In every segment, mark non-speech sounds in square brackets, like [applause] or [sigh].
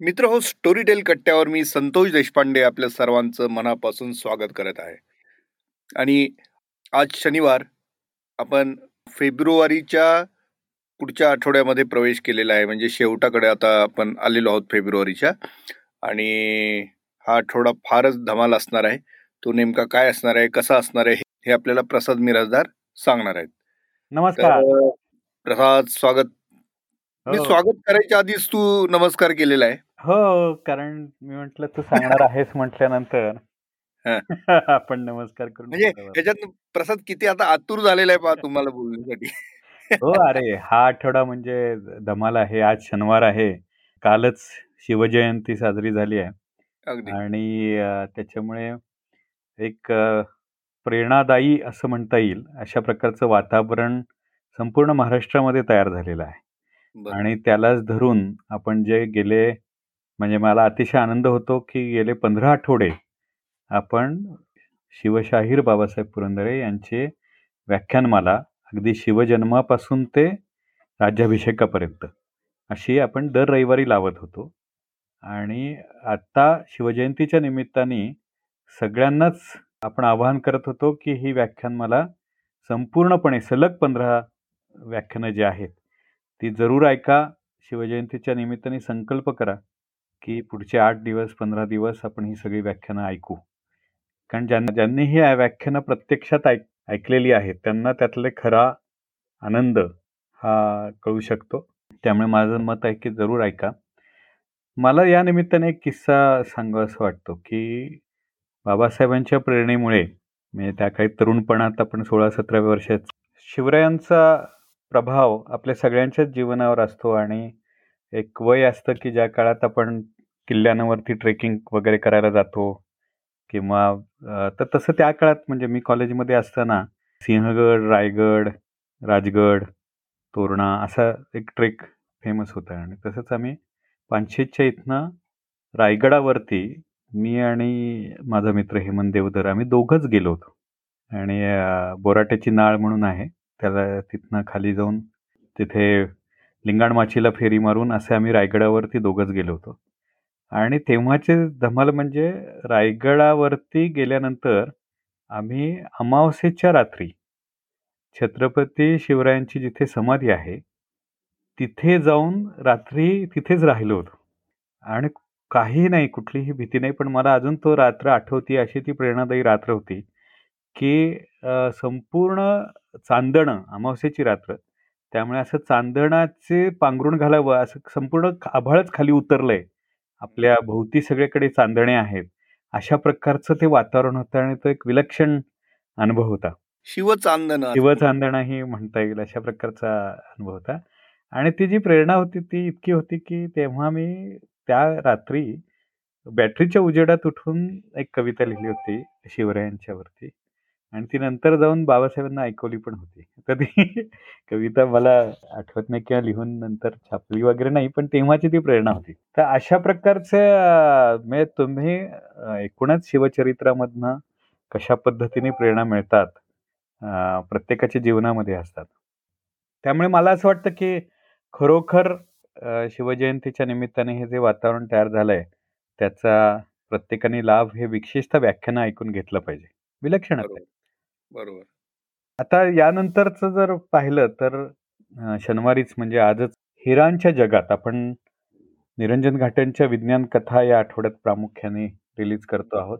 मित्र हो story tail कट्ट्यावर मी संतोष देशपांडे आपल्या सर्वांचं मनापासून स्वागत करत आहे. आणि आज शनिवार आपण फेब्रुवारीच्या पुढच्या आठवड्यामध्ये प्रवेश केलेला आहे. म्हणजे शेवटाकडे आता आपण आलेलो आहोत फेब्रुवारीच्या. आणि हा आठवडा फारच धमाल असणार आहे. तो नेमका काय असणार आहे कसा असणार आहे हे आपल्याला प्रसाद मिराजदार सांगणार आहेत. नमस्कार. प्रसाद स्वागत मी हो. स्वागत करायच्या आधीच तू नमस्कार केलेला आहे. हो कारण मी म्हंटल तू सांगणार [laughs] आहेस म्हटल्यानंतर. [laughs] आपण नमस्कार करून म्हणजे. ह्याच्यात प्रसाद किती आता आतुर झालेला आहे पहा तुम्हाला बोलण्यासाठी. हो अरे हा आठवडा म्हणजे धमाल आहे. आज शनिवार आहे. कालच शिवजयंती साजरी झाली आहे. आणि त्याच्यामुळे एक प्रेरणादायी असं म्हणता येईल. अशा प्रकारचं वातावरण संपूर्ण महाराष्ट्रामध्ये तयार झालेलं आहे. आणि त्यालाच धरून आपण जे गेले म्हणजे मला अतिशय आनंद होतो की गेले पंधरा आठवडे आपण शिवशाहीर बाबासाहेब पुरंदरे यांचे व्याख्यानमाला अगदी शिवजन्मापासून ते राज्याभिषेकापर्यंत अशी आपण दर रविवारी लावत होतो. आणि आत्ता शिवजयंतीच्या निमित्ताने सगळ्यांनाच आपण आवाहन करत होतो की ही व्याख्यानमाला संपूर्णपणे सलग पंधरा व्याख्यानं जी आहेत ती जरूर ऐका. शिवजयंतीच्या निमित्ताने संकल्प करा की पुढचे आठ दिवस पंधरा दिवस आपण ही सगळी व्याख्यानं ऐकू. कारण ज्यांना ज्यांनी ही व्याख्यानं प्रत्यक्षात ऐक ऐकलेली आहेत त्यांना त्यातले खरा आनंद हा कळू शकतो. त्यामुळे माझं मत आहे की जरूर ऐका. मला या निमित्ताने एक किस्सा सांगावासा वाटतो की बाबासाहेबांच्या प्रेरणेमुळे म्हणजे त्या काही तरुणपणात आपण सोळा सतराव्या वर्षात शिवरायांचा प्रभाव आपल्या सगळ्यांच्याच जीवनावर असतो आणि एक वय असतं की ज्या काळात आपण किल्ल्यांवरती ट्रेकिंग वगैरे करायला जातो किंवा तर तसं त्या काळात म्हणजे मी कॉलेजमध्ये असताना सिंहगड रायगड राजगड तोरणा असा एक ट्रेक फेमस होता आणि तसंच आम्ही पानशेतच्या इथनं रायगडावरती मी आणि माझा मित्र हेमंत देवधर आम्ही दोघंच गेलो होतो आणि बोराट्याची नाळ म्हणून आहे. त्याला तिथनं खाली जाऊन तिथे लिंगाणमाचीला फेरी मारून असे आम्ही रायगडावरती दोघंच गेलो होतो. आणि तेव्हाचे धमाल म्हणजे रायगडावरती गेल्यानंतर आम्ही अमावस्येच्या रात्री छत्रपती शिवरायांची जिथे समाधी आहे तिथे जाऊन रात्री तिथेच राहिलो होतो. आणि काही नाही कुठलीही भीती नाही पण मला अजून तो रात्र आठवती अशी ती प्रेरणादायी रात्र होती. की अ, संपूर्ण चांदणं अमावस्येची रात्र त्यामुळे असं चांदणाचे पांघरुण घालावं असं संपूर्ण आभाळच खाली उतरलंय. आपल्या भोवती सगळीकडे चांदणे आहेत. अशा प्रकारचं ते वातावरण होतं आणि तो एक विलक्षण अनुभव होता. शिवचांदन शिवचांदणाही म्हणता येईल अशा प्रकारचा अनुभव होता. आणि ती जी प्रेरणा होती ती इतकी होती की तेव्हा मी त्या रात्री बॅटरीच्या उजेडात उठून एक कविता लिहिली होती शिवरायांच्यावरती. आणि ती नंतर जाऊन बाबासाहेबांना ऐकवली पण होती. तर ती [laughs] कविता मला आठवत नाही किंवा लिहून नंतर छापली वगैरे नाही पण तेव्हाची ती प्रेरणा होती. तर अशा प्रकारचे म्हणजे तुम्ही एकूणच शिवचरित्रामधनं कशा पद्धतीने प्रेरणा मिळतात प्रत्येकाच्या जीवनामध्ये असतात. त्यामुळे मला असं वाटतं की खरोखर शिवजयंतीच्या निमित्ताने हे जे वातावरण तयार झालंय त्याचा प्रत्येकाने लाभ हे विशेषतः व्याख्यानं ऐकून घेतलं पाहिजे. विलक्षण बरोबर. आता यानंतरच जर पाहिलं तर शनिवारीच म्हणजे आजच हिरांच्या जगात आपण निरंजन घाटेंच्या विज्ञान कथा या आठवड्यात प्रामुख्याने रिलीज करतो आहोत.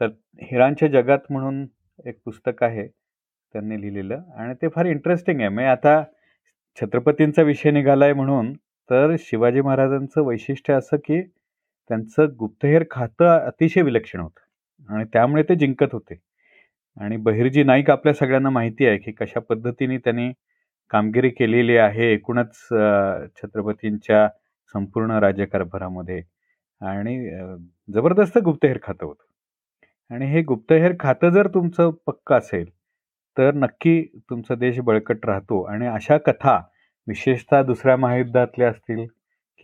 तर हिरांच्या जगात म्हणून एक पुस्तक आहे त्यांनी लिहिलेलं आणि ते फार इंटरेस्टिंग आहे. म्हणजे आता छत्रपतींचा विषय निघालाय म्हणून तर शिवाजी महाराजांचं वैशिष्ट्य असं की त्यांचं गुप्तहेर खातं अतिशय विलक्षण होतं आणि त्यामुळे ते जिंकत होते. आणि बहिर्जी नाईक आपल्या सगळ्यांना माहिती आहे की कशा पद्धतीने त्यांनी कामगिरी केलेली आहे एकूणच छत्रपतींच्या संपूर्ण राज्यकारभारामध्ये. आणि जबरदस्त गुप्तहेर खातं होतं. आणि हे गुप्तहेर खातं जर तुमचं पक्क असेल तर नक्की तुमचा देश बळकट राहतो. आणि अशा कथा विशेषतः दुसऱ्या महायुद्धातल्या असतील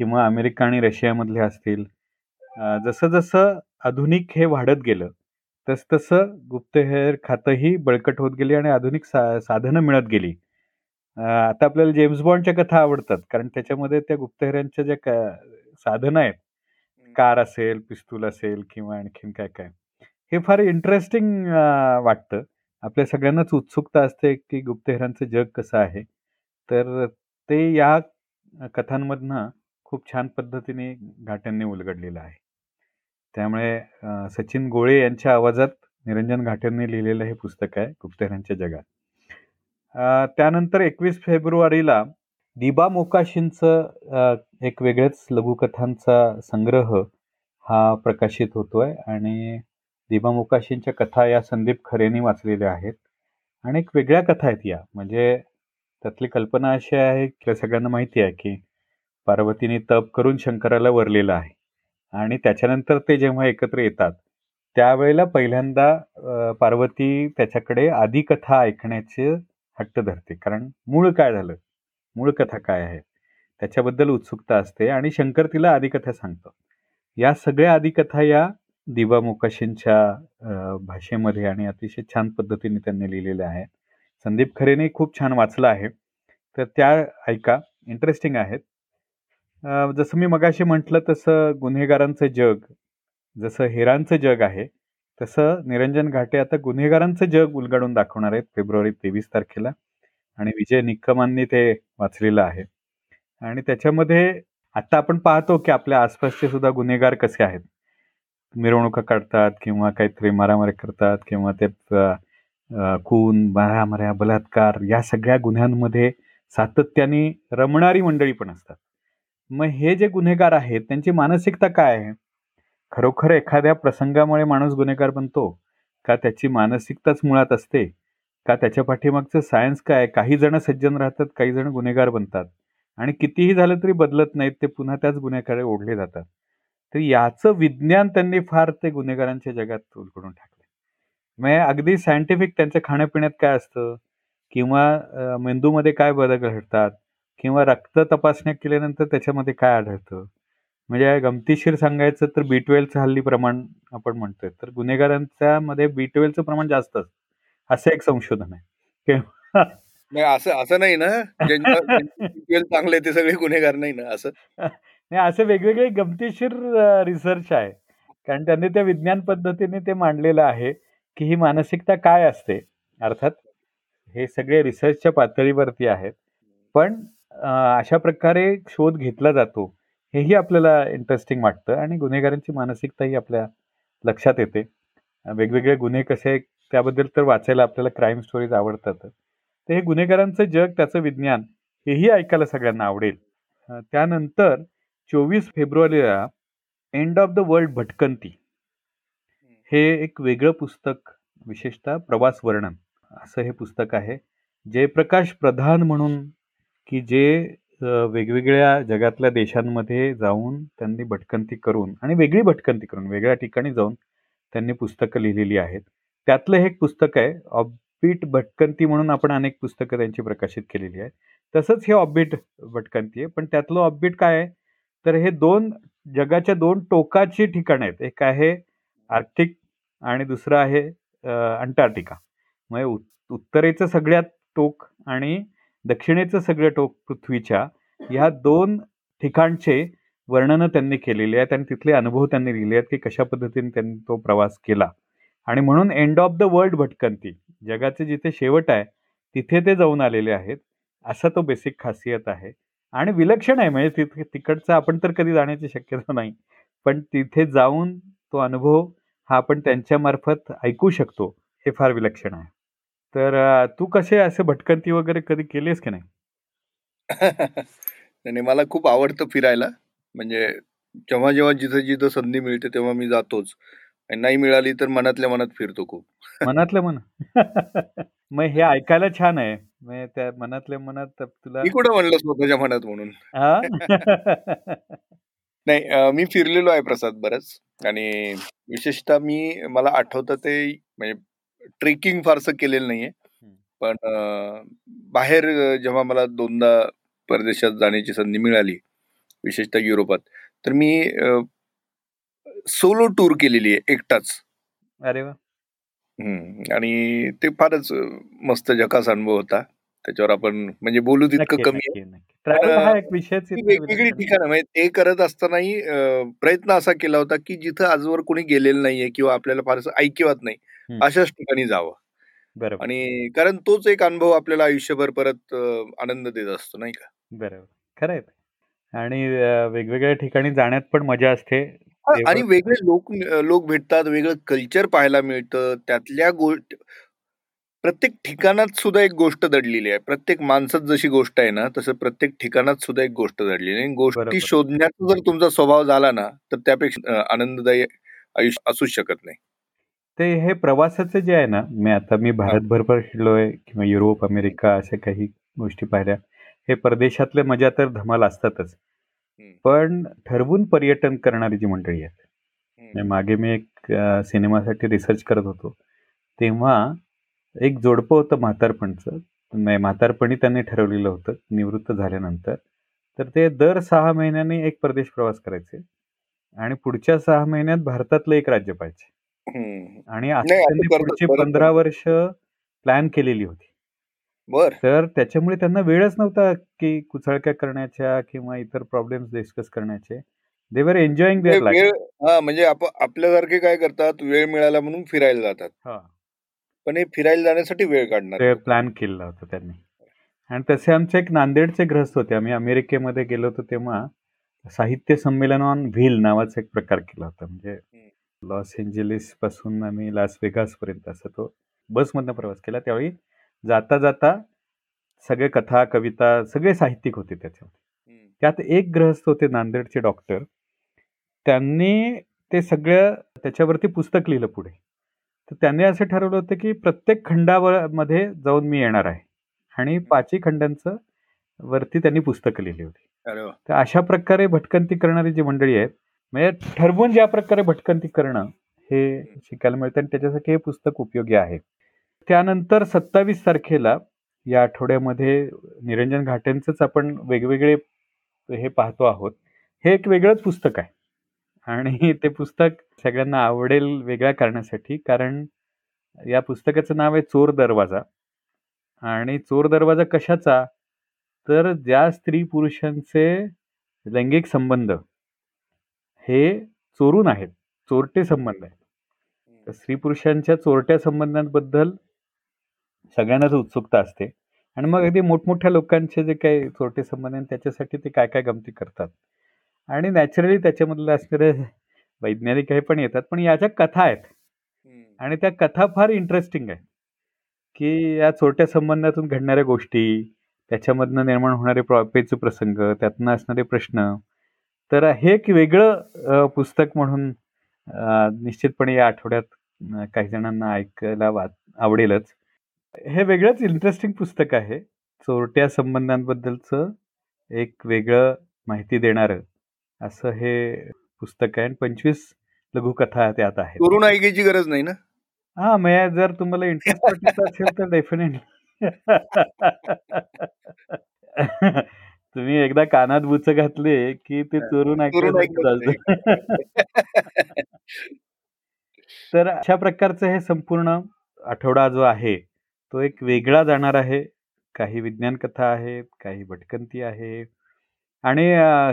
किंवा अमेरिका आणि रशियामधल्या असतील जसं जसं आधुनिक हे वाढत गेलं तस तसं गुप्तहेर खातंही बळकट होत गेली आणि आधुनिक सा साधनं मिळत गेली. आता आपल्याला जेम्स बॉन्डच्या कथा आवडतात कारण त्याच्यामध्ये त्या गुप्तहेरांच्या ज्या क साधनं आहेत कार असेल पिस्तूल असेल किंवा आणखीन काय काय हे फार इंटरेस्टिंग वाटतं. आपल्या सगळ्यांनाच उत्सुकता असते की गुप्तहेरांचं जग कसं आहे. तर ते या कथांमधनं खूप छान पद्धतीने घाट्यांनी उलगडलेलं आहे. त्यामुळे सचिन गोळे यांच्या आवाजात निरंजन घाटेंनी लिहिलेलं हे पुस्तक आहे गुप्तहेरांच्या जगात. त्यानंतर एकवीस फेब्रुवारीला दिबा मोकाशींचं एक वेगळ्याच लघुकथांचा संग्रह हा प्रकाशित होतोय आणि दिबा मोकाशींच्या कथा या संदीप खरेंनी वाचलेल्या आहेत. आणि एक वेगळ्या कथा आहेत या म्हणजे त्यातली कल्पना अशी आहे की सगळ्यांना माहिती आहे की पार्वतीने तप करून शंकराला वरलेलं आहे. आणि त्याच्यानंतर ते जेव्हा एकत्र येतात त्यावेळेला पहिल्यांदा पार्वती त्याच्याकडे आदिकथा ऐकण्याचे हट्ट धरते. कारण मूळ काय झालं? मूळ कथा काय आहे? त्याच्याबद्दल उत्सुकता असते आणि शंकर तिला आदिकथा सांगतो. या सगळ्या आदिकथा या दिवा मुकाशींच्या भाषेमध्ये आणि अतिशय छान पद्धतीने त्यांनी लिहिलेल्या आहेत. संदीप खरेने खूप छान वाचलं आहे. तर त्या ऐका. इंटरेस्टिंग आहेत. जसं मी मगाशी म्हटलं तसं गुन्हेगारांचं जग जसं हेरांचं जग आहे तसं निरंजन घाटे आता गुन्हेगारांचं जग उलगडून दाखवणार आहेत फेब्रुवारी तेवीस तारखेला आणि विजय निकमांनी ते वाचलेलं आहे. आणि त्याच्यामध्ये आता आपण पाहतो की आपल्या आसपासचे सुद्धा गुन्हेगार कसे आहेत. मिरवणुका काढतात किंवा काहीतरी मारामारी करतात किंवा ते खून मारामाऱ्या बलात्कार या सगळ्या गुन्ह्यांमध्ये सातत्याने रमणारी मंडळी पण असतात. मग हे जे गुन्हेगार आहेत त्यांची मानसिकता काय आहे? खरोखर एखाद्या प्रसंगामुळे माणूस गुन्हेगार बनतो? का त्याची मानसिकताच मुळात असते? का त्याच्या पाठीमागचं सायन्स काय? काही जण सज्जन राहतात काही जण गुन्हेगार बनतात. आणि कितीही झालं तरी बदलत नाहीत ते पुन्हा त्याच गुन्ह्याकडे ओढले जातात. तर याचं विज्ञान त्यांनी फार ते गुन्हेगारांच्या जगात उलगडून टाकलं मग अगदी सायंटिफिक त्यांच्या खाण्यापिण्यात काय असतं? किंवा मेंदूमध्ये काय बदल घडतात? किंवा रक्त तपासण्या केल्यानंतर त्याच्यामध्ये काय आढळतं? म्हणजे गमतीशीर सांगायचं तर बी ट्वेल्वचं हल्ली प्रमाण आपण म्हणतोय. तर गुन्हेगारांच्या मध्ये बी ट्वेल्वचं प्रमाण जास्त असतं. असं एक संशोधन आहे. असं असं नाही ना. चांगले ते सगळे गुन्हेगार नाही ना असं. नाही असं वेगवेगळे गमतीशीर रिसर्च आहे. कारण त्यांनी त्या विज्ञान पद्धतीने ते मांडलेलं आहे की ही मानसिकता काय असते. अर्थात हे सगळे रिसर्चच्या पातळीवरती आहेत. पण अशा प्रकारे शोध घेतला जातो. हेही आपल्याला इंटरेस्टिंग वाटतं आणि गुन्हेगारांची मानसिकताही आपल्या लक्षात येते. वेगवेगळे गुन्हे कसे त्याबद्दल तर वाचायला आपल्याला क्राईम स्टोरीज आवडतात. तर हे गुन्हेगारांचं जग त्याचं विज्ञान हेही ऐकायला सगळ्यांना आवडेल. त्यानंतर चोवीस फेब्रुवारीला एंड ऑफ द वर्ल्ड भटकंती. हे एक वेगळं पुस्तक विशेषतः प्रवास वर्णन असं हे पुस्तक आहे. जयप्रकाश प्रधान म्हणून की जे वेगवेगळ्या जगातल्या देशांमध्ये जाऊन त्यांनी भटकंती करून आणि वेगळी भटकंती करून वेगळ्या ठिकाणी जाऊन त्यांनी पुस्तकं लिहिलेली आहेत. त्यातलं हे एक पुस्तक आहे ऑबीट भटकंती म्हणून आपण अनेक पुस्तकं त्यांची प्रकाशित केलेली आहे तसंच हे ऑब्बिट भटकंती आहे पण त्यातलं ऑब्बिट काय आहे? तर हे दोन जगाच्या दोन टोकाची ठिकाणं आहेत. एक आहे आर्थिक आणि दुसरं आहे अंटार्क्टिका. म्हणजे उत्तरेचं सगळ्यात टोक आणि दक्षिणेचं सगळं टोक पृथ्वीच्या ह्या दोन ठिकाणचे वर्णनं त्यांनी केलेली आहेत आणि तिथले अनुभव त्यांनी लिहिले आहेत की कशा पद्धतीने त्यांनी तो प्रवास केला. आणि म्हणून एंड ऑफ द वर्ल्ड भटकंती जगाचे जिथे शेवट आहे तिथे ते जाऊन आलेले आहेत असा तो बेसिक खासियत आहे. आणि विलक्षण आहे म्हणजे तिथे तिकडचा आपण तर कधी जाण्याची शक्यता नाही पण तिथे जाऊन तो अनुभव हा आपण त्यांच्यामार्फत ऐकू शकतो हे फार विलक्षण आहे. तर तू कसे असे भटकंती वगैरे कधी केलीस की [laughs] नाही? नाही मला खूप आवडतं फिरायला. म्हणजे जेव्हा जेव्हा जिथं जिथं संधी मिळते तेव्हा मी जातोच. आणि नाही मिळाली तर मनातल्या मनात फिरतो खूप. मनातल्या मन [laughs] मग हे ऐकायला छान आहे. त्या मनातल्या मनात तुला मी कुठं म्हणलं स्वतःच्या मनात म्हणून? [laughs] नाही मी फिरलेलो आहे प्रसाद बरंच. आणि विशेषतः मी मला आठवतं ते म्हणजे ट्रेकिंग फारसं केलेलं नाहीये. पण बाहेर जेव्हा मला दोनदा परदेशात जाण्याची संधी मिळाली विशेषतः युरोपात तर मी सोलो टूर केलेली आहे एकटाच. अरे वा. आणि ते फारच मस्त जकास अनुभव होता. त्याच्यावर आपण म्हणजे बोलू तितकं कमी हा वेगवेगळी ठिकाणं म्हणजे ते करत असतानाही प्रयत्न असा केला होता, की जिथं आजवर कोणी गेलेलं नाहीये किंवा आपल्याला फारसं ऐकिवात नाही. अशाच ठिकाणी जावं. बरोबर. आणि कारण तोच एक अनुभव आपल्याला आयुष्यभर परत आनंद देत असतो, नाही का? बरोबर. खरं आहे ते. आणि वेगवेगळ्या ठिकाणी जाण्यात पण मजा असते. आणि वेगळे लोक लोक भेटतात, वेगळं कल्चर पाहायला मिळतं. त्यातल्या गोष्ट प्रत्येक ठिकाणात सुद्धा एक गोष्ट दडलेली आहे. प्रत्येक माणसात जशी गोष्ट आहे ना, तसं प्रत्येक ठिकाणात सुद्धा एक गोष्ट दडलेली आहे. गोष्टी. शोधण्याचा जर तुमचा स्वभाव झाला ना, तर त्यापेक्षा आनंददायी आयुष्य असूच शकत नाही. ते हे प्रवासाचं जे आहे ना, मी आता मी हां. भारतभर फिरलोय किंवा युरोप, अमेरिका अशा काही गोष्टी पाहिल्या. हे परदेशातल्या मजा तर धमाल असतातच. हं. पण ठरवून पर्यटन करणारी जी मंडळी आहेत. हं. म्हणजे मागे मी एक अ, सिनेमासाठी रिसर्च करत होतो. तेव्हा एक जोडपं होतं म्हातारपणचं. नाही म्हातारपणी त्यांनी ठरवलेलं होतं, निवृत्त झाल्यानंतर. तर ते दर 6 महिन्यांनी एक परदेश प्रवास करायचे आणि पुढच्या 6 महिन्यात भारतातलं एक राज्य पाहायचे. आणि पुढची बरेच 15 जण. वर्ष प्लॅन केलेली होती. बरं. तर त्याच्यामुळे त्यांना वेळच नव्हता, की कुचळक्या करण्याच्या किंवा इतर प्रॉब्लेम्स डिस्कस करण्याचे. दे वर एन्जॉयिंग म्हणजे म्हणजे आप आपल्यासारखे काय करतात, वेळ मिळाला म्हणून फिरायला जातात. पण हे फिरायला जाण्यासाठी वेळ काढणारे. प्लॅन केलेला होता त्यांनी. आणि तसे आमचे एक नांदेडचे ग्रस्त होते. आम्ही अमेरिकेमध्ये गेलो होतो तेव्हा साहित्य संमेलन ऑन व्हील नावाचा एक प्रकार केला होता. म्हणजे. लॉस एंजेलिसपासून आम्ही लास वेगासपर्यंत असा तो बसमधनं प्रवास केला. त्यावेळी जाता, जाता सगळे कथा, कविता सगळे साहित्यिक होते त्याच्यामध्ये. त्यात एक गृहस्थ होते नांदेडचे डॉक्टर. त्यांनी ते सगळं त्याच्यावरती पुस्तक लिहिलं पुढे. तर त्यांनी असं ठरवलं होतं, की प्रत्येक खंडावर मध्ये जाऊन मी येणार आहे. आणि हं. 5ही खंडांचं वरती त्यांनी पुस्तकं लिहिली होती. तर अशा प्रकारे भटकंती करणारी जी मंडळी आहेत, म्हणजे ठरवून ज्या प्रकारे भटकंती करणं हे शिकायला मिळतं आणि त्याच्यासाठी हे पुस्तक उपयोगी आहे. त्यानंतर 27 तारखेला या आठवड्यामध्ये निरंजन घाटेंचंच आपण वेगवेगळे हे पाहतो आहोत. हे एक वेगळंच पुस्तक आहे. आणि ते पुस्तक सगळ्यांना आवडेल वेगळ्या कारणासाठी. कारण या पुस्तकाचं नाव आहे चोर दरवाजा. आणि चोर दरवाजा कशाचा? तर ज्या स्त्री-पुरुषांचे लैंगिक संबंध हे चोरून आहेत. चोरटे संबंध आहेत. तर हं. स्त्री-पुरुषांच्या चोरट्या संबंधांबद्दल सगळ्यांनाच उत्सुकता असते. आणि मग. अगदी मोठमोठ्या लोकांचे जे काही चोरटे संबंध आहेत त्याच्यासाठी ते काय-काय गमती करतात. आणि नॅचरली त्याच्यामधलं असणारे वैज्ञानिक हे पण येतात. पण याच्या कथा आहेत. आणि त्या कथा फार इंटरेस्टिंग आहेत. की या चोरट्या संबंधातून घडणाऱ्या गोष्टी, त्याच्यामधनं निर्माण होणारे प्र पेच प्रसंग, त्यातनं असणारे प्रश्न. तर हे एक वेगळं पुस्तक म्हणून निश्चितपणे या आठवड्यात काही जणांना ऐकायला वा आवडेलच. हे वेगळंच इंटरेस्टिंग पुस्तक आहे. चोरट्या संबंधांबद्दलचं एक वेगळं माहिती देणारं असं हे पुस्तक आहे आणि 25 लघुकथा त्यात आहेत. चोरून ऐकायची गरज नाही ना? हां, म्हणजे जर तुम्हाला इंटरेस्ट असेल तर [laughs] डेफिनेटली. [laughs] तुम्ही एकदा कानात बुचं घातले, की ते. चोरून. तर अशा प्रकारचं हे संपूर्ण आठवडा जो आहे, तो एक वेगळा जाणार आहे. काही विज्ञान कथा आहेत, काही भटकंती आहे. आणि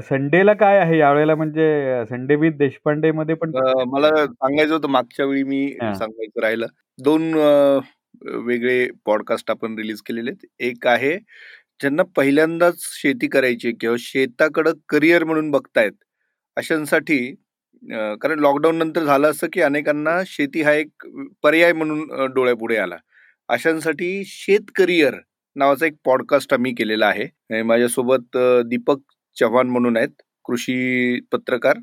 संडेला काय आहे यावेळेला म्हणजे संडे विथ देशपांडेमध्ये पण अ, मला सांगायचं होतं मागच्या वेळी मी. सांगायचं राहिलं. 2 अ, वेगळे पॉडकास्ट आपण रिलीज केलेले. एक आहे ज्यांना पहिल्यांदाच शेती करायची किंवा शेताकडं करियर म्हणून बघतायत, अशांसाठी अ, कारण लॉकडाऊन नंतर झालं असं, की अनेकांना शेती हा एक पर्याय म्हणून अ, डोळ्यापुढे आला. अशांसाठी शेत करियर नावाचा एक पॉडकास्ट आम्ही केलेला आहे. माझ्यासोबत अ, दीपक चव्हाण म्हणून आहेत, कृषी पत्रकार.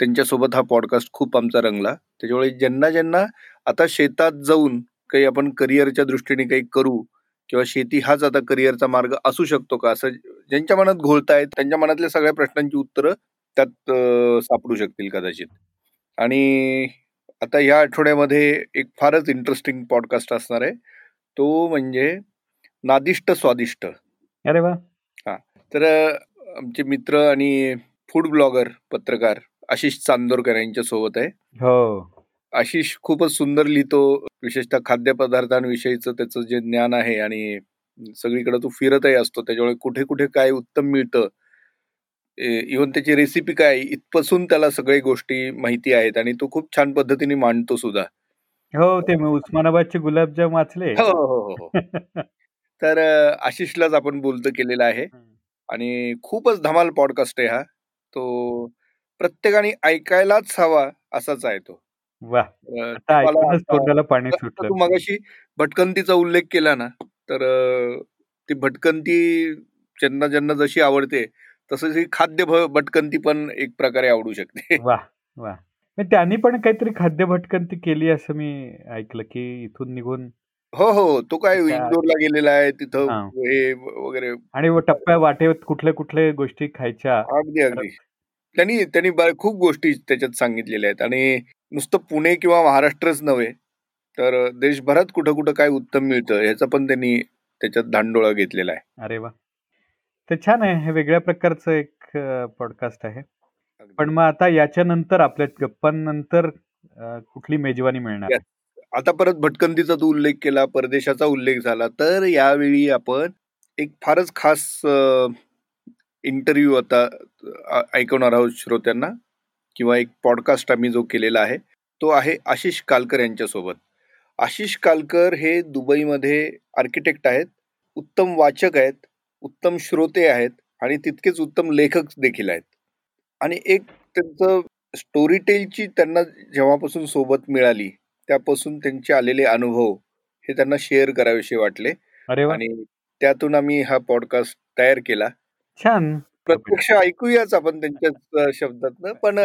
त्यांच्यासोबत हा पॉडकास्ट खूप आमचा रंगला. त्याच्यामुळे ज्यांना-ज्यांना आता शेतात जाऊन काही आपण करिअरच्या दृष्टीने काही करू किंवा शेती हाच आता करियरचा मार्ग असू शकतो का? असं ज्यांच्या मनात घोळतायत, त्यांच्या मनातल्या सगळ्या प्रश्नांची उत्तरं त्यात सापडू शकतील कदाचित. आणि आता या आठवड्यामध्ये एक फारच इंटरेस्टिंग पॉडकास्ट असणार आहे. तो म्हणजे नादिष्ट स्वादिष्ट. अरे वाह! हां. तर आमचे मित्र आणि फूड ब्लॉगर, पत्रकार आशिष चांदोरकर यांच्यासोबत आहे. हो. आशिष खूपच सुंदर लिहितो. विशेषतः खाद्यपदार्थांविषयीचं त्याचं जे ज्ञान आहे आणि सगळीकडे तो फिरतही असतो त्याच्यामुळे कुठे कुठे काय उत्तम मिळतं इव्हन त्याची रेसिपी काय इथपासून त्याला सगळ्या गोष्टी माहिती आहेत आणि तो खूप छान पद्धतीने मांडतो सुद्धा. हो ते मी उस्मानाबादचे गुलाबजाम वाचले. हो हो हो हो. तर आशिषलाच आपण बोलतो केलेला आहे आणि खूपच धमाल पॉडकास्ट आहे हा. तो प्रत्येकाने ऐकायलाच हवा असाच आहे तो. वा तोंडाला पाणी सुटलं. तू मगाशी भटकंतीचा उल्लेख केला ना तर ती भटकंती ज्यांना ज्यांना जशी आवडते तसंच ही खाद्य भटकंती पण एक प्रकारे आवडू शकते. वा वा त्यांनी पण काहीतरी खाद्य भटकंती केली असं मी ऐकलं की इथून निघून हो हो तो काय इंदोरला गेलेला आहे तिथं हे. वगैरे आणि टप्प्या वाटेत कुठल्या कुठल्या गोष्टी खायच्या. अगदी अगदी. त्यांनी त्यांनी खूप गोष्टी त्याच्यात सांगितलेल्या आहेत. आणि नुसतं पुणे किंवा महाराष्ट्रच नव्हे तर देशभरात कुठं कुठं काय उत्तम मिळतं ह्याचा पण त्यांनी त्याच्यात धांडोळा घेतलेला आहे. अरे वा. ते छान आहे. हे वेगळ्या प्रकारचं एक पॉडकास्ट आहे. पण मग आता याच्यानंतर आपल्या गप्पांनंतर कुठली मेजवानी मिळणार? आता परत भटकंतीचा तू उल्लेख केला परदेशाचा उल्लेख झाला तर यावेळी आपण एक फारच खास इंटरव्ह्यू आता ऐकवणार आहोत श्रोत्यांना. किंवा एक पॉडकास्ट आम्ही जो केलेला आहे तो आहे आशिष कालकर यांच्यासोबत. आशिष कालकर हे दुबईमध्ये आर्किटेक्ट आहेत उत्तम वाचक आहेत उत्तम श्रोते आहेत आणि तितकेच उत्तम लेखक देखील आहेत. आणि एक त्यांचं स्टोरी टेलची त्यांना जेव्हापासून सोबत मिळाली त्यापासून त्यांचे आलेले अनुभव हे त्यांना शेअर करावेसे वाटले. आणि त्यातून आम्ही हा पॉडकास्ट तयार केला. छान. प्रत्यक्ष ऐकूयाच आपण त्यांच्या शब्दात पण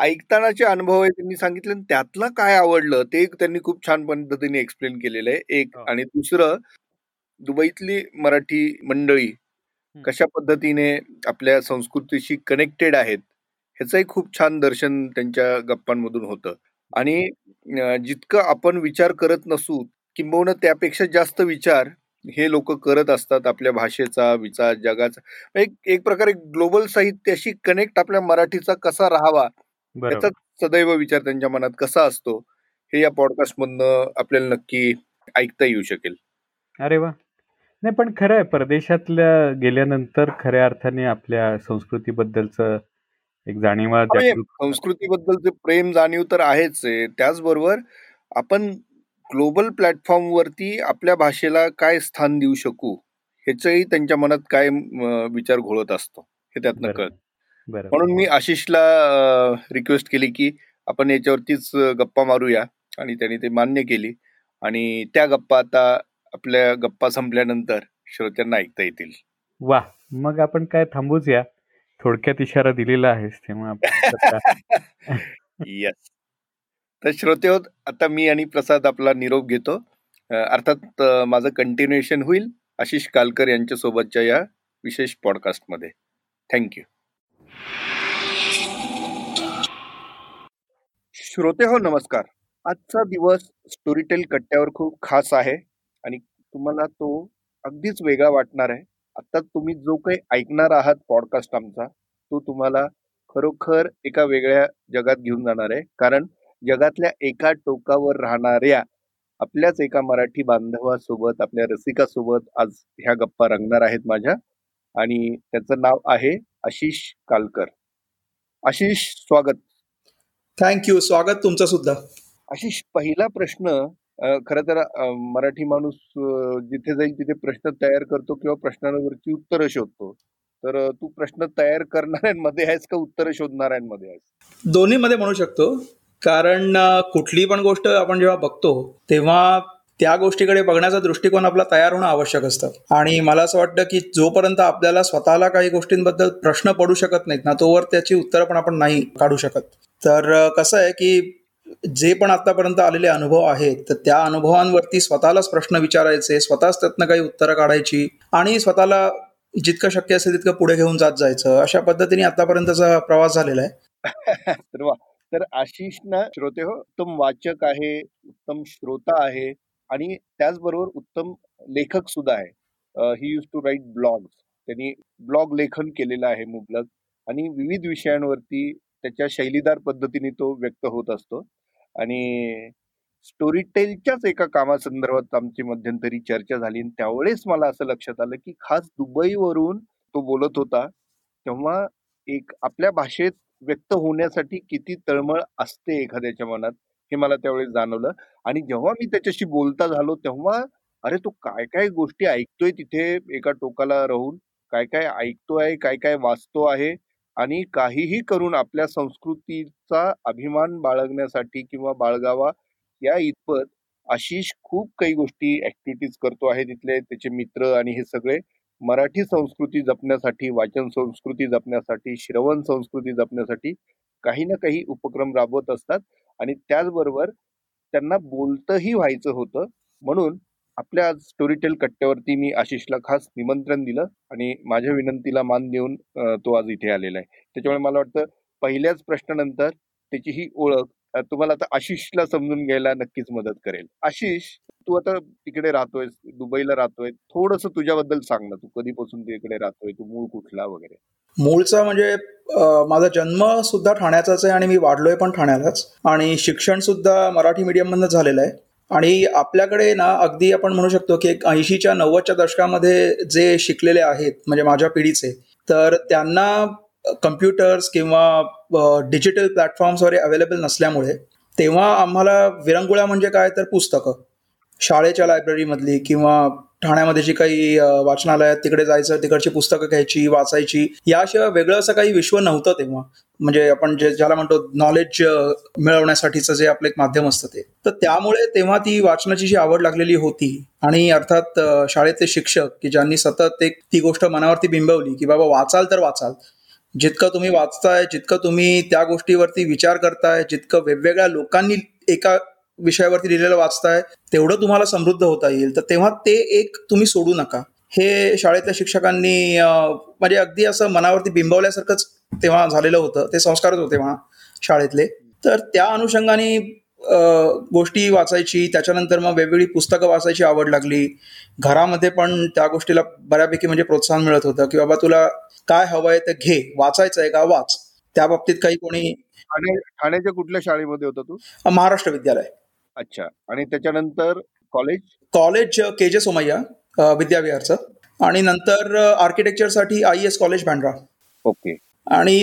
ऐकतानाचे अनुभव आहे त्यांनी सांगितले त्यातलं काय आवडलं ते त्यांनी खूप छान पद्धतीने एक्सप्लेन केलेलं आहे. एक हो. आणि दुसरं दुबईतली मराठी मंडळी कशा पद्धतीने आपल्या संस्कृतीशी कनेक्टेड आहेत ह्याचंही खूप छान दर्शन त्यांच्या गप्पांमधून होतं. आणि जितकं आपण विचार करत नसू किंबहुना त्यापेक्षा जास्त विचार हे लोक करत असतात आपल्या भाषेचा विचार जगाचा. एक एक प्रकारे ग्लोबल साहित्याशी कनेक्ट आपल्या मराठीचा कसा राहावा याचा सदैव विचार त्यांच्या मनात कसा असतो हे या पॉडकास्ट मधनं आपल्याला नक्की ऐकता येऊ शकेल. अरे वा! नाही पण खरं आहे परदेशातल्या गेल्यानंतर खऱ्या अर्थाने आपल्या संस्कृतीबद्दलच एक जाणीवा संस्कृतीबद्दलचे प्रेम जाणीव तर आहेच आहे. त्याचबरोबर आपण ग्लोबल प्लॅटफॉर्मवरती आपल्या भाषेला काय स्थान देऊ शकू ह्याचंही त्यांच्या मनात काय विचार घोळत असतो हे त्यातनं कळत. म्हणून मी आशिषला रिक्वेस्ट केली की आपण याच्यावरतीच गप्पा मारूया आणि त्यांनी ते मान्य केली आणि त्या गप्पा आता आपल्या गप्पा संपल्यानंतर श्रोत्यांना ऐकता येतील. वा मग आपण काय थांबूच या. थोडक्यात इशारा दिलेला आहेस तेव्हा येस [laughs] तर श्रोते होत आता मी आणि प्रसाद आपला निरोप घेतो. अर्थात माझं कंटिन्युएशन होईल आशिष कालकर यांच्या सोबतच्या या विशेष पॉडकास्टमध्ये थँक्यू श्रोते हो नमस्कार. आजचा दिवस स्टोरीटेल कट्ट्यावर खूप खास आहे आणि तुम्हाला तो अगदीच वेगळा वाटणार आहे. आता तुम्ही जो काही ऐकणार आहात पॉडकास्ट आमचा तो तुम्हाला खरोखर एका वेगळ्या जगात घेऊन जाणार आहे. कारण जगातल्या एका टोकावर राहणाऱ्या आपल्याच एका मराठी बांधवासोबत आपल्या रसिकासोबत आज ह्या गप्पा रंगणार आहेत माझ्या. आणि त्याचं नाव आहे आशिष कालकर. आशिष स्वागत. थँक्यू स्वागत तुमचं सुद्धा. आशिष पहिला प्रश्न खर तर मराठी माणूस जिथे जाईल तिथे प्रश्न तयार करतो किंवा प्रश्नांवरची उत्तरं शोधतो. तर तू प्रश्न तयार करणाऱ्यांमध्ये आहेस का उत्तर शोधणाऱ्यांमध्ये आहेस? दोन्ही मध्ये म्हणू शकतो. कारण कुठली पण गोष्ट आपण जेव्हा बघतो तेव्हा त्या गोष्टीकडे बघण्याचा दृष्टिकोन आपला तयार होणं आवश्यक असतं. आणि मला असं वाटतं की जोपर्यंत आपल्याला स्वतःला काही गोष्टींबद्दल प्रश्न पडू शकत नाहीत ना तोवर त्याची उत्तरं पण आपण नाही काढू शकत. तर कसं आहे की जे पण आतापर्यंत आलेले अनुभव आहेत तर त्या अनुभवांवरती स्वतःलाच प्रश्न विचारायचे स्वतःच त्यातनं काही उत्तरं काढायची आणि स्वतःला जितकं शक्य असेल तितकं पुढे घेऊन जात जायचं. अशा पद्धतीने आतापर्यंतचा प्रवास झालेला आहे. [laughs] तर आशिषनं श्रोते हो उत्तम वाचक आहे उत्तम श्रोता आहे आणि त्याचबरोबर उत्तम लेखक सुद्धा आहे. He used to write blog त्यांनी ब्लॉग लेखन केलेलं आहे मुबलक आणि विविध विषयांवरती त्याच्या शैलीदार पद्धतीने तो व्यक्त होत असतो. आणि स्टोरीटेलच्याच एका कामासंदर्भात आमची मध्यंतरी चर्चा झाली आणि त्यावेळेस मला असं लक्षात आलं की खास दुबईवरून तो बोलत होता तेव्हा एक आपल्या भाषेत व्यक्त होण्यासाठी किती तळमळ असते एखाद्याच्या मनात हे मला त्यावेळेस जाणवलं. आणि जेव्हा मी त्याच्याशी बोलता झालो तेव्हा अरे तो काय काय गोष्टी ऐकतोय तिथे एका टोकाला राहून? काय काय ऐकतोय काय काय वाचतो आहे? आणि काहीही करून आपल्या संस्कृतीचा अभिमान बाळगण्यासाठी किंवा बाळगावा या इतपत आशिष खूप काही गोष्टी ऍक्टिव्हिटीज करतो आहे तिथले त्याचे मित्र आणि हे सगळे. मराठी संस्कृती जपण्यासाठी वाचन संस्कृती जपण्यासाठी श्रवण संस्कृती जपण्यासाठी काही ना काही उपक्रम राबवत असतात. आणि त्याचबरोबर त्यांना बोलतंही व्हायचं होतं. म्हणून आपल्या स्टोरीटेल कट्ट्यावरती मी आशिषला खास निमंत्रण दिलं आणि माझ्या विनंतीला मान देऊन तो आज इथे आलेला आहे. त्याच्यामुळे मला वाटतं पहिल्याच प्रश्नानंतर त्याची ही ओळख तुम्हाला आता आशिषला समजून घ्यायला नक्कीच मदत करेल. आशिष तू आता तिकडे राहतोय दुबईला राहतोय थोडस तुझ्याबद्दल सांग ना. तू कधीपासून तिकडे राहतोय तू मूळ कुठला वगैरे? मूळचा म्हणजे माझा जन्म सुद्धा ठाण्याचाच आहे आणि मी वाढलोय पण ठाण्यालाच. आणि शिक्षण सुद्धा मराठी मीडियम मधनं झालेलं आहे. आणि आपल्याकडे ना अगदी आपण म्हणू शकतो की एक ऐंशीच्या नव्वदच्या दशकामध्ये जे शिकलेले आहेत म्हणजे माझ्या पिढीचे तर त्यांना कम्प्युटर्स किंवा डिजिटल प्लॅटफॉर्म्स वगैरे अवेलेबल नसल्यामुळे तेव्हा आम्हाला विरंगुळा म्हणजे काय तर पुस्तकं. शाळेच्या लायब्ररीमधली किंवा ठाण्यामध्ये जी काही वाचनालयात तिकडे जायचं तिकडची पुस्तकं घ्यायची वाचायची याशिवाय वेगळं असं काही विश्व नव्हतं तेव्हा. म्हणजे आपण जे ज्याला म्हणतो नॉलेज मिळवण्यासाठीचं जे आपलं एक माध्यम असतं ते. तर त्यामुळे तेव्हा ती वाचनाची जी आवड लागलेली होती आणि अर्थात शाळेतले शिक्षक की ज्यांनी सतत एक ती गोष्ट मनावरती बिंबवली की बाबा वाचाल तर वाचाल. जितकं तुम्ही वाचताय जितकं तुम्ही त्या गोष्टीवरती विचार करताय जितकं वेगवेगळ्या लोकांनी एका विषयावरती लिहिलेलं वाचताय तेवढं तुम्हाला समृद्ध होता येईल. तर तेव्हा ते एक तुम्ही सोडू नका. हे शाळेतल्या शिक्षकांनी म्हणजे अगदी असं मनावरती बिंबवल्यासारखंच तेव्हा झालेलं होतं. ते संस्कारच होते म्हणा शाळेतले. तर त्या अनुषंगाने गोष्टी वाचायची त्याच्यानंतर मग वेगवेगळी पुस्तकं वाचायची आवड लागली. घरामध्ये पण त्या गोष्टीला बऱ्यापैकी म्हणजे प्रोत्साहन मिळत होतं की बाबा तुला काय हवंय ते घे वाचायचं आहे का वाच. त्या बाबतीत काही कोणी ठाण्याच्या कुठल्या शाळेमध्ये होता तू? महाराष्ट्र विद्यालय. अच्छा. आणि त्याच्यानंतर कॉलेज कॉलेज के जे सोमय्या विद्याविहारचं. आणि नंतर आर्किटेक्चरसाठी I S college Bandra okay. आणि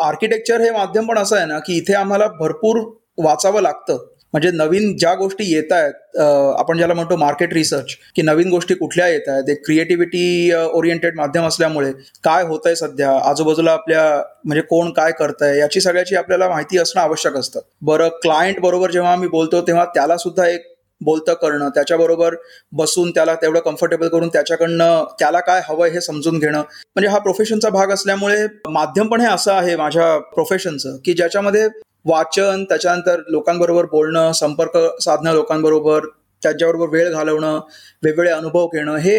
आर्किटेक्चर हे माध्यम पण असं आहे ना की इथे आम्हाला भरपूर वाचावं लागतं. म्हणजे नवीन ज्या गोष्टी येत आहेत आपण ज्याला म्हणतो मार्केट रिसर्च की नवीन गोष्टी कुठल्या येत आहेत एक क्रिएटिव्हिटी ओरिएंटेड माध्यम असल्यामुळे काय होत आहे सध्या आजूबाजूला आपल्या म्हणजे कोण काय करतंय याची सगळ्याची आपल्याला माहिती असणं आवश्यक असतं. बरं क्लायंट बरोबर जेव्हा मी बोलतो तेव्हा त्याला सुद्धा एक बोलतं करणं त्याच्याबरोबर बसून त्याला तेवढं कम्फर्टेबल करून त्याच्याकडनं त्याला काय हवंय हे समजून घेणं. म्हणजे हा प्रोफेशनचा भाग असल्यामुळे माध्यम पण हे असं आहे माझ्या प्रोफेशनचं की ज्याच्यामध्ये वाचन त्याच्यानंतर लोकांबरोबर बोलणं संपर्क साधणं लोकांबरोबर त्याच्याबरोबर वेळ घालवणं वेगवेगळे अनुभव घेणं हे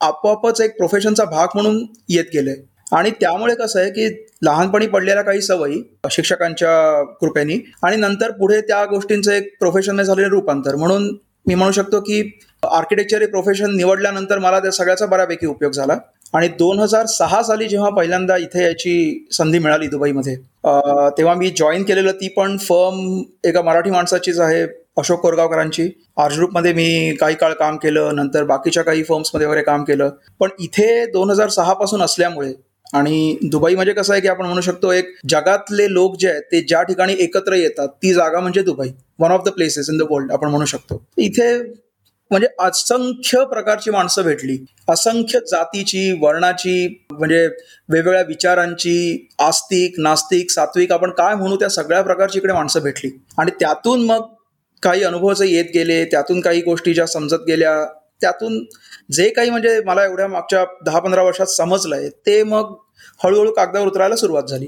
आपोआपच एक प्रोफेशनचा भाग म्हणून येत गेले. आणि त्यामुळे कसं आहे की लहानपणी पडलेल्या काही सवयी शिक्षकांच्या कृपेनी आणि नंतर पुढे त्या गोष्टींचं एक प्रोफेशनने झालेलं रूपांतर. म्हणून मी म्हणू शकतो की आर्किटेक्चर हे प्रोफेशन निवडल्यानंतर मला त्या सगळ्याचा बऱ्यापैकी उपयोग झाला. आणि दोन हजार सहा साली जेव्हा पहिल्यांदा इथे याची संधी मिळाली दुबईमध्ये तेव्हा मी जॉईन केलेलं ती पण फर्म एका मराठी माणसाचीच आहे अशोक कोरगावकरांची. आर्ज ग्रुपमध्ये मी काही काळ काम केलं नंतर बाकीच्या काही फर्म्समध्ये वगैरे काम केलं. पण इथे दोन हजार सहा पासून असल्यामुळे आणि दुबई म्हणजे कसं आहे की आपण म्हणू शकतो एक जगातले लोक जे आहेत ते ज्या ठिकाणी एकत्र येतात ती जागा म्हणजे Dubai. One of the places in the world आपण म्हणू शकतो. इथे म्हणजे असंख्य प्रकारची माणसं भेटली. असंख्य जातीची वर्णाची म्हणजे वेगवेगळ्या विचारांची आस्तिक नास्तिक सात्विक आपण काय म्हणू त्या सगळ्या प्रकारची इकडे माणसं भेटली. आणि त्यातून मग काही अनुभव येत गेले त्यातून काही गोष्टी ज्या समजत गेल्या त्यातून जे काही म्हणजे मला एवढ्या मागच्या दहा पंधरा वर्षात समजलंय ते मग हळूहळू कागदावर उतरायला सुरुवात झाली.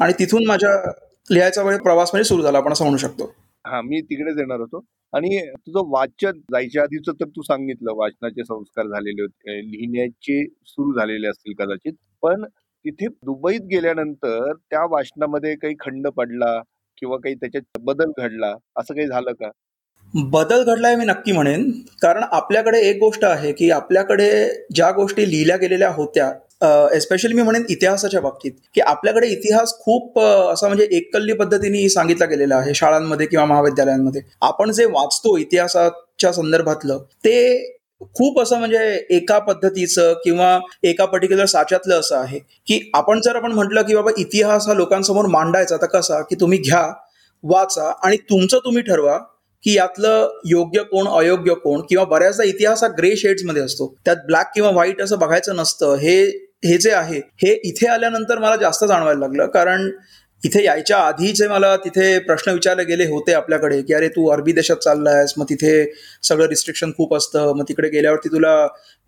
आणि तिथून माझ्या लिहायचा वेळ प्रवास म्हणजे सुरू झाला आपण असं म्हणू शकतो. हा मी तिकडेच येणार होतो. आणि तुझं वाचन जायच्या आधीच तर तू सांगितलं वाचनाचे संस्कार झालेले होते लिहिण्याचे सुरू झालेले असतील कदाचित. पण तिथे दुबईत गेल्यानंतर त्या वाचनामध्ये काही खंड पडला किंवा काही त्याच्यात बदल घडला असं काही झालं का? बदल घडलाय मी नक्की म्हणेन. कारण आपल्याकडे एक गोष्ट आहे की आपल्याकडे ज्या गोष्टी लिहिल्या गेलेल्या होत्या एस्पेशली मी म्हणेन इतिहासाच्या बाबतीत की आपल्याकडे इतिहास खूप असा म्हणजे एककल्ली पद्धतीने सांगितला गेलेला आहे शाळांमध्ये किंवा महाविद्यालयांमध्ये. आपण जे वाचतो इतिहासाच्या संदर्भातलं ते खूप असं म्हणजे एका पद्धतीचं किंवा एका पर्टिक्युलर साच्यातलं असं आहे की आपण जर आपण म्हटलं की बाबा इतिहास हा लोकांसमोर मांडायचा तर कसा की तुम्ही घ्या वाचा आणि तुमचं तुम्ही ठरवा की यातलं योग्य कोण अयोग्य कोण किंवा बऱ्याचदा इतिहास हा ग्रे मध्ये असतो. त्यात ब्लॅक किंवा व्हाईट असं बघायचं नसतं हे हे जे आहे हे इथे आल्यानंतर मला जास्त जाणवायला लागलं. कारण इथे यायच्या आधीचे मला तिथे प्रश्न विचारले गेले होते आपल्याकडे की अरे तू अरबी देशात चाललायस मग तिथे सगळं रिस्ट्रिक्शन खूप असतं मग तिकडे गेल्यावरती तुला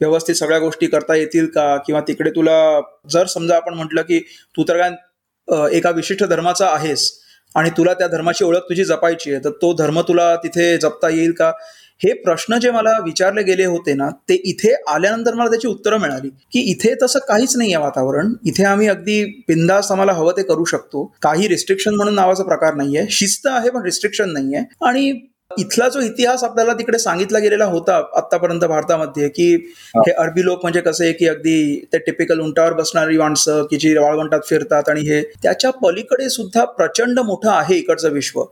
व्यवस्थित सगळ्या गोष्टी करता येतील का? किंवा तिकडे तुला जर समजा आपण म्हटलं की तू तर काय एका विशिष्ट धर्माचा आहेस आणि तुला त्या धर्माची ओळख तुझी जपायची आहे तर तो धर्म तुला तिथे जपता येईल का? हे प्रश्न जे मला विचारले गेले होते ना ते इथे आल्यानंतर मला त्याची उत्तरं मिळाली. की इथे तसं काहीच नाही आहे वातावरण. इथे आम्ही अगदी बिंदास आम्हाला हवं ते करू शकतो. काही रिस्ट्रिक्शन म्हणून नावाचा प्रकार नाहीये. शिस्त आहे पण रिस्ट्रिक्शन नाहीये. आणि इथला जो इतिहास आपल्याला तिकडे सांगितला गेलेला होता आतापर्यंत भारतामध्ये की हे. अरबी लोक म्हणजे कसे की अगदी ते टिपिकल उंटावर बसणारी माणसं की जी वाळवंटात फिरतात आणि हे. त्याच्या पलीकडे सुद्धा प्रचंड मोठं आहे इकडचं विश्व.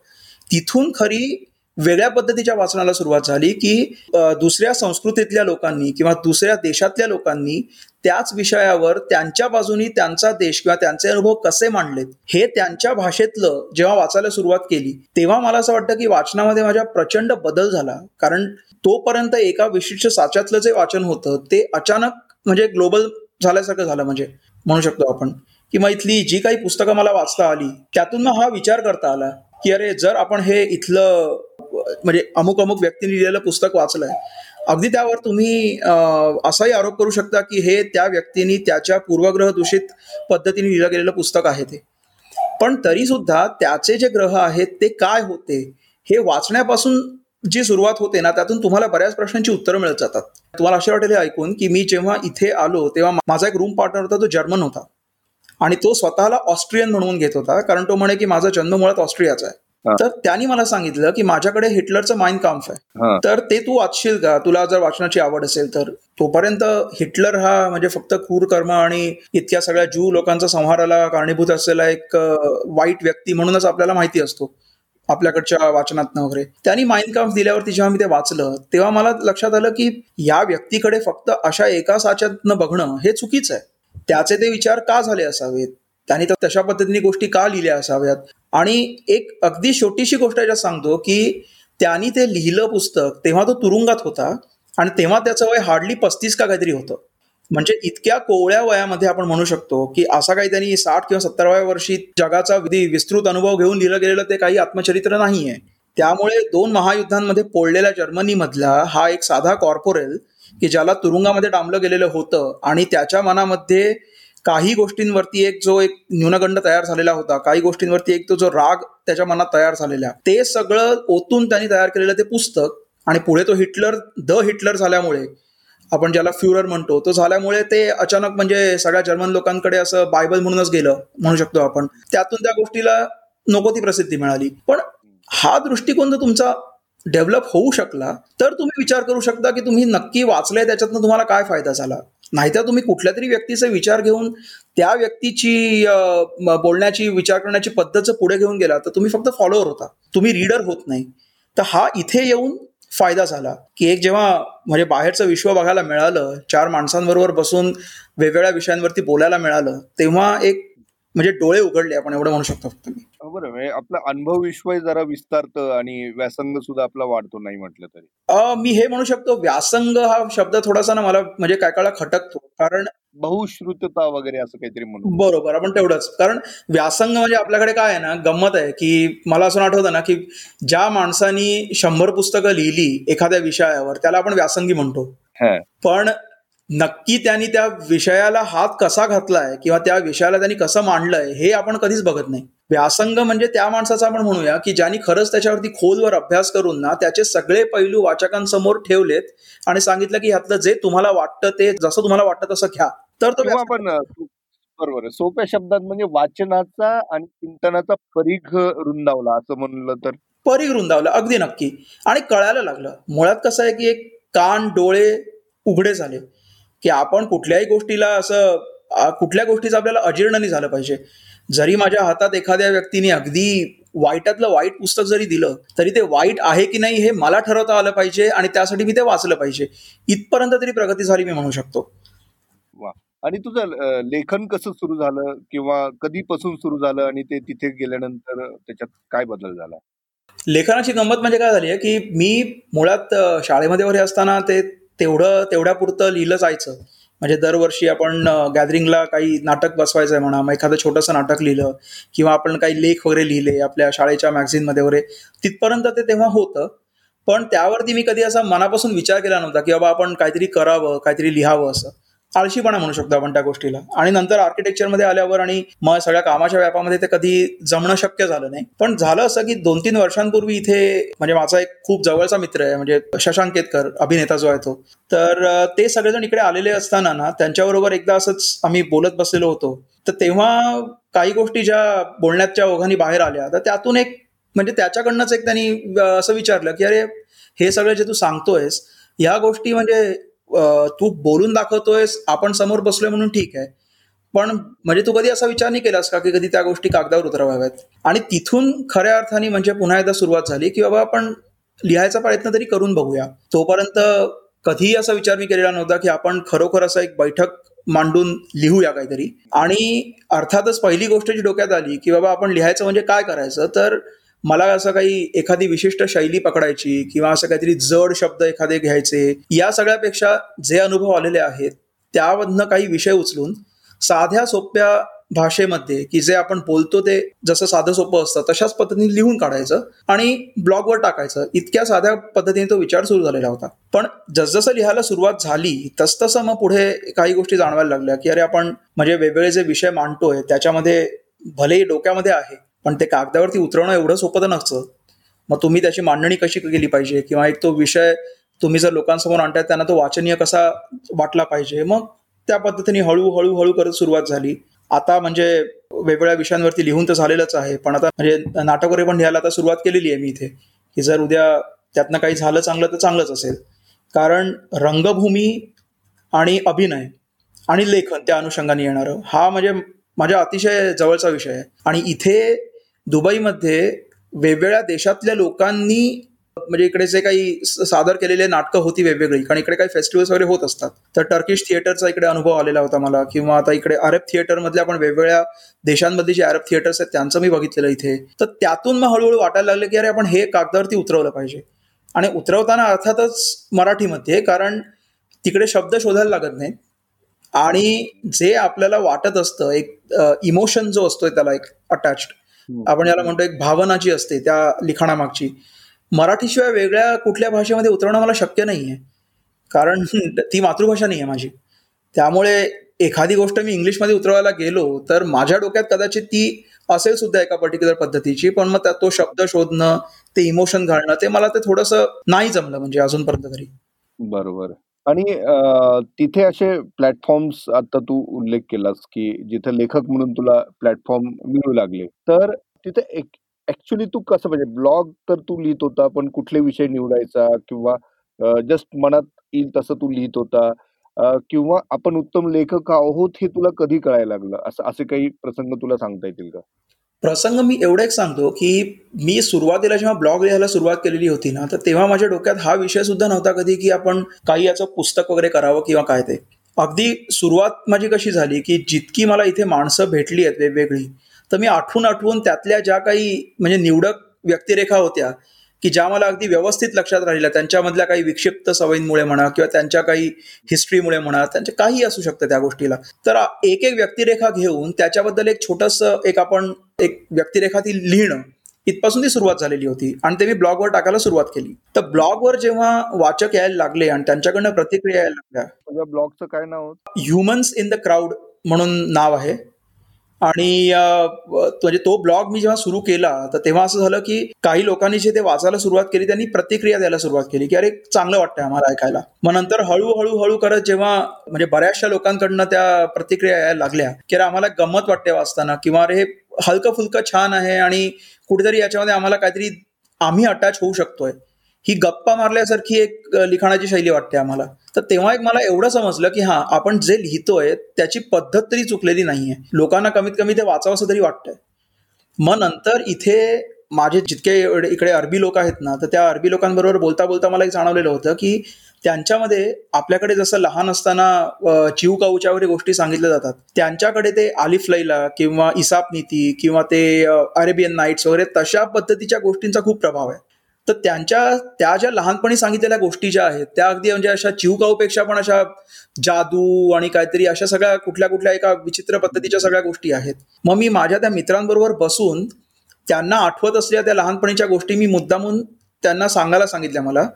तिथून खरी वेगळ्या पद्धतीच्या वाचनाला सुरुवात झाली की दुसऱ्या संस्कृतीतल्या लोकांनी किंवा दुसऱ्या देशातल्या लोकांनी त्याच विषयावर त्यांच्या बाजूनी त्यांचा देश किंवा त्यांचे अनुभव कसे मांडलेत हे त्यांच्या भाषेतलं जेव्हा वाचायला सुरुवात केली तेव्हा मला असं वाटतं की वाचनामध्ये माझ्या प्रचंड बदल झाला. कारण तोपर्यंत एका विशिष्ट साच्यातलं जे वाचन होतं ते अचानक म्हणजे ग्लोबल झाल्यासारखं झालं म्हणजे म्हणू शकतो आपण. की मग इथली जी काही पुस्तकं मला वाचता आली त्यातून मग हा विचार करता आला की अरे जर आपण हे इथलं म्हणजे अमुक अमुक व्यक्तीने लिहिलेलं पुस्तक वाचलंय. अगदी त्यावर तुम्ही असाही आरोप करू शकता की हे त्या व्यक्तीने त्याच्या पूर्वग्रह दूषित पद्धतीने लिहिलं गेलेलं पुस्तक आहे ते. पण तरी सुद्धा त्याचे जे ग्रह आहेत ते काय होते हे वाचण्यापासून जी सुरुवात होते ना त्यातून तुम्हाला बऱ्याच प्रश्नांची उत्तरं मिळत जातात. तुम्हाला असे वाटेल ऐकून की मी जेव्हा इथे आलो तेव्हा माझा एक रूम पार्टनर होता तो जर्मन होता. आणि तो स्वतःला ऑस्ट्रियन म्हणून घेत होता कारण तो म्हणे की माझा जन्म मुळात ऑस्ट्रियाचा आहे. तर त्यांनी मला सांगितलं की माझ्याकडे हिटलरचं माइंड काम्फ आहे. तर ते तू वाचशील का? तुला जर वाचनाची आवड असेल तर. तोपर्यंत हिटलर हा म्हणजे फक्त क्रूर कर्म आणि इतक्या सगळ्या जू लोकांचा संहाराला कारणीभूत असलेला एक वाईट व्यक्ती म्हणूनच आपल्याला माहिती असतो. आपल्याकडच्या वाचनात वगैरे. त्यांनी माइंड काम्फ दिल्यावरती जेव्हा मी ते वाचलं तेव्हा मला लक्षात आलं की या व्यक्तीकडे फक्त अशा एका साच्यातनं बघणं हे चुकीचं आहे. त्याचे ते विचार का झाले असावेत? त्यांनी तर तशा पद्धतीने गोष्टी का लिहिल्या असाव्यात? आणि एक अगदी छोटीशी गोष्ट याच्यात सांगतो की त्यांनी ते लिहिलं पुस्तक तेव्हा तो तुरुंगात होता आणि तेव्हा त्याचं वय हार्डली पस्तीस का काहीतरी होतं. म्हणजे इतक्या कोवळ्या वयामध्ये आपण म्हणू शकतो की असा काही त्यांनी साठ किंवा सत्तराव्या वर्षी जगाचा विस्तृत अनुभव घेऊन लिहिलं गेलेलं ते काही आत्मचरित्र नाहीये. त्यामुळे दोन महायुद्धांमध्ये पोळलेल्या जर्मनीमधला हा एक साधा कॉर्पोरेल की ज्याला तुरुंगामध्ये डांबलं गेलेलं होतं आणि त्याच्या मनामध्ये काही गोष्टींवरती एक जो एक न्यूनगंड तयार झालेला होता काही गोष्टींवरती एक तो जो राग त्याच्या मनात तयार झालेला ते सगळं ओतून त्यांनी तयार केलेलं ते पुस्तक आणि पुढे तो हिटलर द हिटलर झाल्यामुळे आपण ज्याला फ्युरर म्हणतो तो झाल्यामुळे ते अचानक म्हणजे सगळ्या जर्मन लोकांकडे असं बायबल म्हणूनच गेलं म्हणू शकतो आपण. त्यातून त्या गोष्टीला नको ती प्रसिद्धी मिळाली. पण हा दृष्टिकोन जर तुमचा डेव्हलप होऊ शकला तर तुम्ही विचार करू शकता की तुम्ही नक्की वाचलंय त्याच्यातनं तुम्हाला काय फायदा झाला? नाहीतर तुम्ही कुठल्या तरी व्यक्तीचा विचार घेऊन त्या व्यक्तीची बोलण्याची विचार करण्याची पद्धत पुढे घेऊन गेला तर तुम्ही फक्त फॉलोअर होता. तुम्ही रीडर होत नाही. तर हा इथे येऊन फायदा झाला की एक जेव्हा म्हणजे बाहेरचं विश्व बघायला मिळालं चार माणसांबरोबर बसून वेगवेगळ्या विषयांवरती बोलायला मिळालं तेव्हा एक म्हणजे डोळे उघडले आपण एवढं म्हणू शकतो फक्त मी. बरोबर म्हणजे आपला अनुभव विश्व जरा विस्तारतं आणि व्यासंग सुद्धा आपला वाढतो नाही म्हटलं तरी. मी हे म्हणू शकतो व्यासंग हा शब्द थोडासा ना मला म्हणजे काय काळा खटकतो. कारण बहुश्रुतता वगैरे असं काहीतरी म्हणून बरोबर आपण तेवढंच. कारण व्यासंग म्हणजे आपल्याकडे काय आहे ना गंमत आहे की मला असं आठवतं ना की ज्या माणसानी शंभर पुस्तकं लिहिली एखाद्या विषयावर त्याला आपण व्यासंगी म्हणतो. पण नक्की त्यांनी त्या विषयाला हात कसा घातलाय किंवा त्या विषयाला त्यांनी कसं मांडलंय हे आपण कधीच बघत नाही. व्यासंग म्हणजे त्या माणसाचा आपण म्हणूया की ज्यांनी खरंच त्याच्यावरती खोलवर अभ्यास करून ना त्याचे सगळे पैलू वाचकांसमोर ठेवलेत आणि सांगितलं की ह्यातलं जे तुम्हाला वाटतं ते जसं तुम्हाला वाटतं तसं घ्या. तर तो आपण बरोबर सोप्या शब्दात म्हणजे वाचनाचा आणि चिंतनाचा परीघ रुंदावला असं म्हणलं तर. परीघ रुंदावला अगदी नक्की. आणि कळायला लागलं. मुळात कसं आहे की एक कान डोळे उघडे झाले. की आपण कुठल्याही गोष्टीला असं कुठल्या गोष्टीचं आपल्याला अजीर्ण नाही झालं पाहिजे. जरी माझ्या हातात एखाद्या व्यक्तीने अगदी वाईटातलं वाईट पुस्तक जरी दिलं तरी ते वाईट आहे की नाही हे मला ठरवता आलं पाहिजे आणि त्यासाठी मी ते वाचलं पाहिजे. इथपर्यंत तरी प्रगती झाली मी म्हणू शकतो. आणि तुझं लेखन कसं सुरू झालं किंवा कधीपासून सुरू झालं आणि ते तिथे गेल्यानंतर त्याच्यात काय बदल झाला? लेखनाची गंमत म्हणजे काय झाली आहे की मी मुळात शाळेमध्ये वगैरे असताना ते तेवढं तेवढ्या पुरतं लिहिलं जायचं. म्हणजे दरवर्षी आपण गॅदरिंगला काही नाटक बसवायचं आहे म्हणा मग एखादं छोटंसं नाटक लिहिलं किंवा आपण काही लेख वगैरे लिहिले आपल्या शाळेच्या मॅगझिनमध्ये वगैरे तिथपर्यंत ते तेव्हा होतं. पण त्यावरती मी कधी असा मनापासून विचार केला नव्हता की बाबा आपण काहीतरी करावं काहीतरी लिहावं असं. आळशीपणा म्हणू शकतो आपण त्या गोष्टीला. आणि नंतर आर्किटेक्चरमध्ये आल्यावर आणि मग सगळ्या कामाच्या व्यापामध्ये ते कधी जमणं शक्य झालं नाही. पण झालं असं की दोन तीन वर्षांपूर्वी इथे म्हणजे माझा एक खूप जवळचा मित्र आहे म्हणजे शशांक केतकर अभिनेता जो आहे तो. तर ते सगळेजण इकडे आलेले असताना ना त्यांच्याबरोबर एकदा असंच आम्ही बोलत बसलेलो होतो. तर तेव्हा काही गोष्टी ज्या बोलण्याच्या ओघांनी बाहेर आल्या तर त्यातून एक म्हणजे त्याच्याकडनंच एक त्यांनी असं विचारलं की अरे हे सगळं जे तू सांगतोयस ह्या गोष्टी म्हणजे तू बोलून दाखवतोयस आपण समोर बसलोय म्हणून ठीक आहे. पण म्हणजे तू कधी असा विचार नाही केलास का की कधी त्या गोष्टी कागदावर उतरवाव्यात? आणि तिथून खऱ्या अर्थाने म्हणजे पुन्हा एकदा सुरुवात झाली की बाबा आपण लिहायचा प्रयत्न तरी करून बघूया. तोपर्यंत कधीही असा विचार मी केलेला नव्हता की आपण खरोखर असा एक बैठक मांडून लिहूया काहीतरी. आणि अर्थातच पहिली गोष्ट जी डोक्यात आली की बाबा आपण लिहायचं म्हणजे काय करायचं तर मला असं काही एखादी विशिष्ट शैली पकडायची किंवा असं काहीतरी जड शब्द एखादे घ्यायचे या सगळ्यापेक्षा जे अनुभव आलेले आहेत त्यामधनं काही विषय उचलून साध्या सोप्या भाषेमध्ये की जे आपण बोलतो ते जसं साधं सोपं असतं तशाच पद्धतीने लिहून काढायचं आणि ब्लॉगवर टाकायचं. इतक्या साध्या पद्धतीने तो विचार सुरू झालेला होता. पण जसजसं लिहायला सुरुवात झाली तसतसं मग पुढे काही गोष्टी जाणवायला लागल्या की अरे आपण म्हणजे वेगवेगळे जे विषय मांडतोय त्याच्यामध्ये भलेही डोक्यामध्ये आहे पण ते कागदावरती उतरवणं एवढं सोपं तर नसतं. मग तुम्ही त्याची मांडणी कशी केली पाहिजे? किंवा एक तो विषय तुम्ही जर लोकांसमोर आणताय त्यांना तो वाचनीय कसा वाटला पाहिजे? मग त्या पद्धतीने हळूहळू हळू करत सुरुवात झाली. आता म्हणजे वेगवेगळ्या विषयांवरती लिहून तर झालेलंच आहे. पण आता म्हणजे नाटक वगैरे पण लिहायला आता सुरुवात केलेली आहे मी इथे. की जर उद्या त्यातनं काही झालं चांगलं तर चांगलंच असेल. कारण रंगभूमी आणि अभिनय आणि लेखन त्या अनुषंगाने येणारं. हा म्हणजे माझ्या अतिशय जवळचा विषय आहे. आणि इथे दुबईमध्ये वेगवेगळ्या देशातल्या लोकांनी म्हणजे इकडे जे काही सादर केलेले नाटकं होती वेगवेगळी कारण इकडे काही फेस्टिवल्स वगैरे होत असतात. तर टर्किश थिएटरचा इकडे अनुभव आलेला होता मला किंवा आता इकडे अरब थिएटरमधल्या आपण वेगवेगळ्या देशांमधले जे अरब थिएटर्स आहेत त्यांचं मी बघितलेलं इथे. तर त्यातून मग हळूहळू वाटायला लागलं की अरे आपण हे कागदावरती उतरवलं पाहिजे. आणि उतरवताना अर्थातच मराठीमध्ये कारण तिकडे शब्द शोधायला लागत नाही. आणि जे आपल्याला वाटत असतं एक इमोशन जो असतोय त्याला एक अटॅच्ड आपण याला म्हणतो एक भावना जी असते त्या लिखाणामागची. मराठीशिवाय वेगळ्या कुठल्या भाषेमध्ये उतरवणं मला शक्य नाही आहे कारण ती मातृभाषा नाही आहे माझी. त्यामुळे एखादी गोष्ट मी इंग्लिशमध्ये उतरवायला गेलो तर माझ्या डोक्यात कदाचित ती असेल सुद्धा एका पर्टिक्युलर पद्धतीची पण मग तो शब्द शोधणं ते इमोशन घालणं ते मला ते थोडंसं नाही जमलं म्हणजे अजूनपर्यंत तरी. बरोबर. आणि तिथे असे प्लॅटफॉर्म्स आता तू उल्लेख केलास, की जिथे लेखक म्हणून तुला प्लॅटफॉर्म मिळू लागले. तर तिथे ऍक्च्युली तू कसं म्हणजे ब्लॉग तर तू लिहित होता, पण कुठले विषय निवडायचा किंवा जस्ट मनात येईल तसं तू लिहित होता किंवा आपण उत्तम लेखक आहोत हे तुला कधी कळायला लागलं? असं असे काही प्रसंग तुला सांगता येतील का? प्रसंग मी एवढं एक सांगतो की मी सुरुवातीला जेव्हा ब्लॉग लिहायला सुरुवात केलेली होती ना तर तेव्हा माझ्या डोक्यात हा विषय सुद्धा नव्हता कधी की आपण काही याचं पुस्तक वगैरे करावं किंवा काय ते. अगदी सुरुवात माझी कशी झाली की जितकी मला इथे माणसं भेटली आहेत वेगवेगळी तर मी आठवून आठवून त्यातल्या ज्या काही म्हणजे निवडक व्यक्तिरेखा होत्या की ज्या मला अगदी व्यवस्थित लक्षात राहिल्या त्यांच्यामधल्या काही विक्षिप्त सवयींमुळे म्हणा किंवा त्यांच्या काही हिस्ट्रीमुळे म्हणा त्यांच्या काही असू शकतं त्या गोष्टीला. तर एक एक व्यक्तिरेखा घेऊन त्याच्याबद्दल एक छोटस एक आपण एक व्यक्तिरेखा ती लिहिणं इथपासून ती सुरुवात झालेली होती आणि ते मी ब्लॉगवर टाकायला सुरुवात केली. तर ब्लॉगवर जेव्हा वाचक यायला लागले आणि त्यांच्याकडनं प्रतिक्रिया यायला लागल्या ब्लॉगचं काय नाव ह्युमन्स इन द क्राऊड म्हणून नाव आहे. आणि म्हणजे तो ब्लॉग मी जेव्हा सुरू केला तर तेव्हा असं झालं की काही लोकांनी जे ते वाचायला सुरुवात केली त्यांनी प्रतिक्रिया द्यायला सुरुवात केली की अरे चांगलं वाटतंय आम्हाला ऐकायला. मग नंतर हळूहळू हळू करत जेव्हा म्हणजे बऱ्याचशा लोकांकडनं त्या प्रतिक्रिया यायला लागल्या की अरे आम्हाला गंमत वाटते वाचताना किंवा अरे हे हलकं फुलकं छान आहे आणि कुठेतरी याच्यामध्ये आम्हाला काहीतरी आम्ही अटॅच होऊ शकतोय. ही गप्पा मारल्यासारखी एक लिखाणाची शैली वाटते आम्हाला. तर तेव्हा एक मला एवढं समजलं की हा आपण जे लिहितोय त्याची पद्धत तरी चुकलेली नाहीये. लोकांना कमीत कमी ते वाचावं तरी वाटतंय. मग नंतर इथे माझे जितके इकडे अरबी लोक आहेत ना तर त्या अरबी लोकांबरोबर बोलता बोलता मला एक जाणवलेलं होतं की त्यांच्यामध्ये आपल्याकडे जसं लहान असताना चिव काऊच्या वगैरे गोष्टी सांगितल्या जातात. त्यांच्याकडे ते आलिफ लैला किंवा इसाप नीती किंवा ते अरेबियन नाईट्स वगैरे तशा पद्धतीच्या गोष्टींचा खूप प्रभाव आहे. तर त्यांच्या त्या ज्या लहानपणी सांगितलेल्या गोष्टी ज्या आहेत त्या अगदी म्हणजे अशा चिवकाऊपेक्षा पण अशा जादू आणि काहीतरी अशा सगळ्या कुठल्या कुठल्या एका विचित्र पद्धतीच्या सगळ्या गोष्टी आहेत. मग मी माझ्या त्या मित्रांबरोबर बसून त्यांना आठवत असलेल्या त्या लहानपणीच्या गोष्टी मी मुद्दामून त्यांना सांगायला सांगितल्या मला.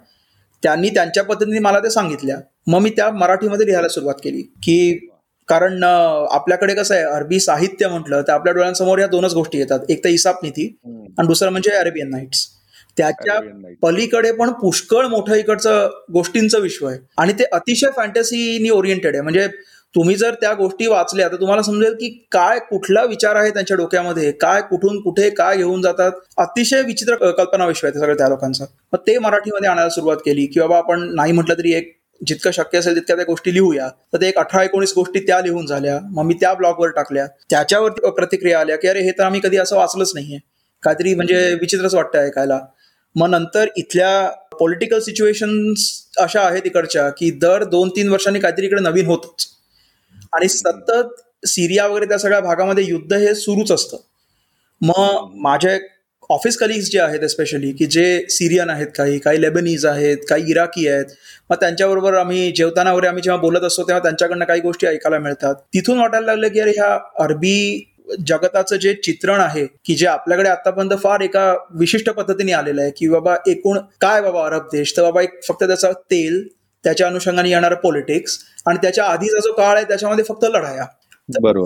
त्यांनी त्यांच्या पद्धतीने मला ते सांगितल्या. मग मी त्या मराठीमध्ये लिहायला सुरुवात केली की कारण आपल्याकडे कसं आहे अरबी साहित्य म्हटलं तर आपल्या डोळ्यांसमोर या दोनच गोष्टी येतात. एक तर इसाप नीती आणि दुसरं म्हणजे अरेबियन नाईट्स. त्याच्या पलीकडे पण पुष्कळ मोठं इकडचं गोष्टींचं विश्व आहे. आणि ते अतिशय फॅन्टसीनी ओरिएंटेड आहे. म्हणजे तुम्ही जर त्या गोष्टी वाचल्या तर तुम्हाला समजेल की काय कुठला विचार आहे त्यांच्या डोक्यामध्ये काय कुठून कुठे काय घेऊन जातात. अतिशय विचित्र कल्पना विश्व आहे सगळं त्या लोकांचं. मग ते मराठीमध्ये आणायला सुरुवात केली की बाबा आपण नाही म्हटलं तरी एक जितकं शक्य असेल तितक्या त्या गोष्टी लिहूया. तर ते एक अठरा एकोणीस गोष्टी त्या लिहून झाल्या. मग मी त्या ब्लॉगवर टाकल्या. त्याच्यावरती प्रतिक्रिया आल्या की अरे हे तर आम्ही कधी असं वाचलंच नाहीये. काहीतरी म्हणजे विचित्रच वाटतं ऐकायला. मग नंतर इथल्या पॉलिटिकल सिच्युएशन्स अशा आहेत इकडच्या की दर दोन तीन वर्षांनी काहीतरी इकडे नवीन होतच. आणि सतत सिरिया वगैरे त्या सगळ्या भागामध्ये युद्ध हे सुरूच असतं. मग माझ्या ऑफिस कलिग्स जे आहेत स्पेशली की जे सिरियन आहेत काही काही लेबनीज आहेत काही इराकी आहेत मग त्यांच्याबरोबर आम्ही जेवताना वगैरे आम्ही जेव्हा बोलत असतो तेव्हा त्यांच्याकडनं काही गोष्टी ऐकायला मिळतात. तिथून वाटायला लागलं की अरे ह्या अरबी जगताचं जे चित्रण आहे की जे आपल्याकडे आतापर्यंत फार एका विशिष्ट पद्धतीने आलेलं आहे की बाबा एकूण काय बाबा अरब देश तर बाबा एक फक्त त्याचा तेल त्याच्या अनुषंगाने येणारं पॉलिटिक्स आणि त्याच्या आधीचा जो काळ आहे त्याच्यामध्ये फक्त लढाया.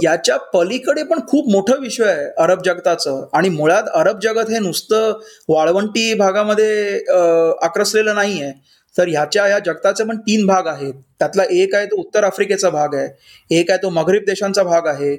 याच्या पलीकडे पण खूप मोठं विषय आहे अरब जगताचं. आणि मुळात अरब जगत हे नुसतं वाळवंटी भागामध्ये आक्रसलेलं नाहीये. तर ह्याच्या या जगताचे पण तीन भाग आहेत. त्यातला एक आहे तो उत्तर आफ्रिकेचा भाग आहे एक आहे तो मगरीब देशांचा भाग आहे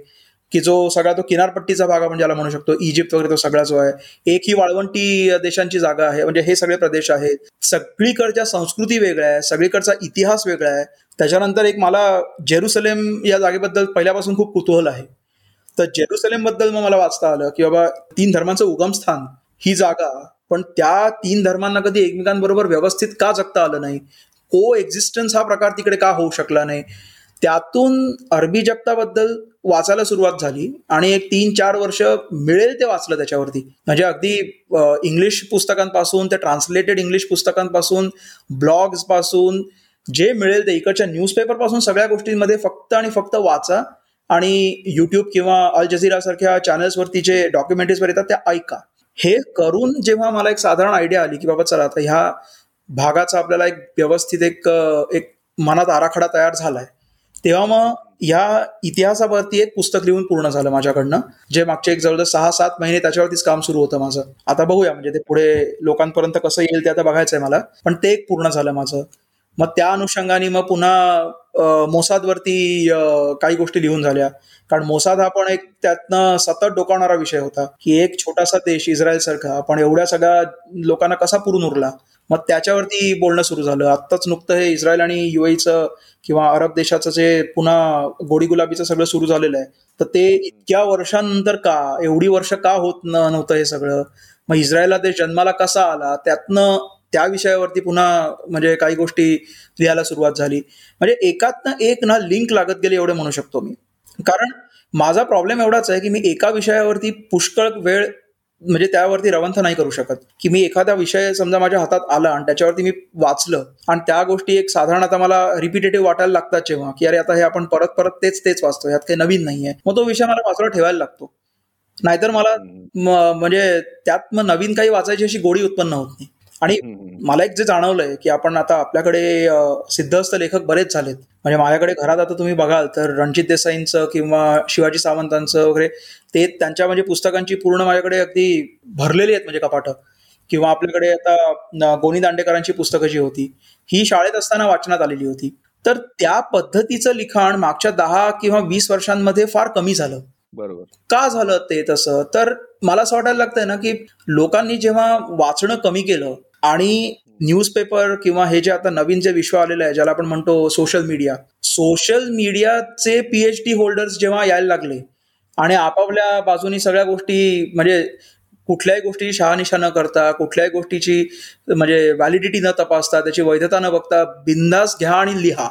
की जो सगळा तो किनारपट्टीचा भाग आपण ज्याला म्हणू शकतो इजिप्त वगैरे तो सगळा जो आहे एक ही वाळवंटी देशांची जागा आहे. म्हणजे हे सगळे प्रदेश आहेत. सगळीकडच्या संस्कृती वेगळ्या आहे सगळीकडचा इतिहास वेगळा आहे. त्याच्यानंतर एक मला जेरुसलेम या जागेबद्दल पहिल्यापासून खूप कुतूहल आहे. तर जेरुसलेमबद्दल मग मला वाचता आलं की बाबा तीन धर्मांचं उगमस्थान ही जागा पण त्या तीन धर्मांना कधी एकमेकांबरोबर व्यवस्थित का जगता आलं नाही? को एक्झिस्टन्स हा प्रकार तिकडे का होऊ शकला नाही? त्यातून अरबी जगताबद्दल वाचायला सुरुवात झाली आणि एक तीन चार वर्ष मिळेल ते वाचलं त्याच्यावरती. म्हणजे अगदी इंग्लिश पुस्तकांपासून ते ट्रान्सलेटेड इंग्लिश पुस्तकांपासून ब्लॉग्सपासून जे मिळेल ते इकडच्या न्यूजपेपरपासून सगळ्या गोष्टींमध्ये फक्त आणि फक्त वाचा आणि युट्यूब किंवा अल जझीरा सारख्या चॅनल्सवरती जे डॉक्युमेंटरीज येतात त्या ऐका. हे करून जेव्हा मला एक साधारण आयडिया आली की बाबा चला आता ह्या भागाचा आपल्याला एक व्यवस्थित एक एक मनात आराखडा तयार झालाय तेव्हा मग या इतिहासावरती एक पुस्तक लिहून पूर्ण झालं माझ्याकडनं जे मागचे एक जवळजवळ सहा सात महिने त्याच्यावरतीच काम सुरू होतं माझं. आता बघूया म्हणजे ते पुढे लोकांपर्यंत कसं येईल ते आता बघायचं आहे मला पण ते एक पूर्ण झालं माझं. मग त्या अनुषंगाने मग पुन्हा मोसादवरती काही गोष्टी लिहून झाल्या. कारण मोसाद हा पण एक त्यातनं सतत डोकावणारा विषय होता की एक छोटासा देश इस्रायल सारखा पण एवढ्या सगळ्या लोकांना कसा पुरून उरला मग त्याच्यावरती बोलणं सुरू झालं. आत्ताच नुकतं हे इस्रायल आणि युएचं किंवा अरब देशाचं जे पुन्हा गोडी गुलाबीचं सगळं सुरू झालेलं आहे. तर ते इतक्या वर्षांनंतर का? एवढी वर्ष का होत नव्हतं हे सगळं? मग इस्रायलला ते जन्माला कसा आला? त्यातनं त्या विषयावरती पुन्हा म्हणजे काही गोष्टी लिहायला सुरुवात झाली. म्हणजे एकातनं एक ना लिंक लागत गेले एवढे म्हणू शकतो मी. कारण माझा प्रॉब्लेम एवढाच आहे की मी एका विषयावरती पुष्कळ वेळ म्हणजे त्यावरती रवंथ नाही करू शकत. की मी एखादा विषय समजा माझ्या हातात आला आणि त्याच्यावरती मी वाचलं आणि त्या गोष्टी एक साधारण आता मला रिपिटेटिव्ह वाटायला लागतात जेव्हा की अरे आता हे आपण परत परत तेच तेच वाचतो यात काही नवीन नाहीये. मग तो विषय मला वाचला ठेवायला लागतो. नाहीतर मला म्हणजे त्यात मग नवीन काही वाचायची अशी गोडी उत्पन्न होत नाही. आणि मला एक जे जाणवलंय की आपण आता आपल्याकडे सिद्धहस्त लेखक बरेच झालेत. म्हणजे माझ्याकडे घरात आता तुम्ही बघाल तर रणजित देसाईंचं किंवा शिवाजी सावंतांचं वगैरे ते त्यांच्या म्हणजे पुस्तकांची पूर्ण माझ्याकडे अगदी भरलेली आहेत म्हणजे कपाटं. किंवा आपल्याकडे आता गोनी दांडेकरांची पुस्तकं जी होती ही शाळेत असताना वाचनात आलेली होती. तर त्या पद्धतीचं लिखाण मागच्या दहा किंवा वीस वर्षांमध्ये फार कमी झालं. बरोबर. का झालं ते तसं? तर मला असं वाटायला लागतंय ना की लोकांनी जेव्हा वाचणं कमी केलं आणि न्यूजपेपर किंवा हे जे आता नवीन जे विश्व आलेलं आहे ज्याला आपण म्हणतो सोशल मीडिया सोशल मीडियाचे पीएचडी होल्डर्स जेव्हा यायला लागले आणि आपापल्या बाजूनी सगळ्या गोष्टी म्हणजे कुठल्याही गोष्टीची शहानिशा न करता कुठल्याही गोष्टीची म्हणजे व्हॅलिडिटी न तपासता त्याची वैधता न बघता बिंदास घ्या आणि लिहा.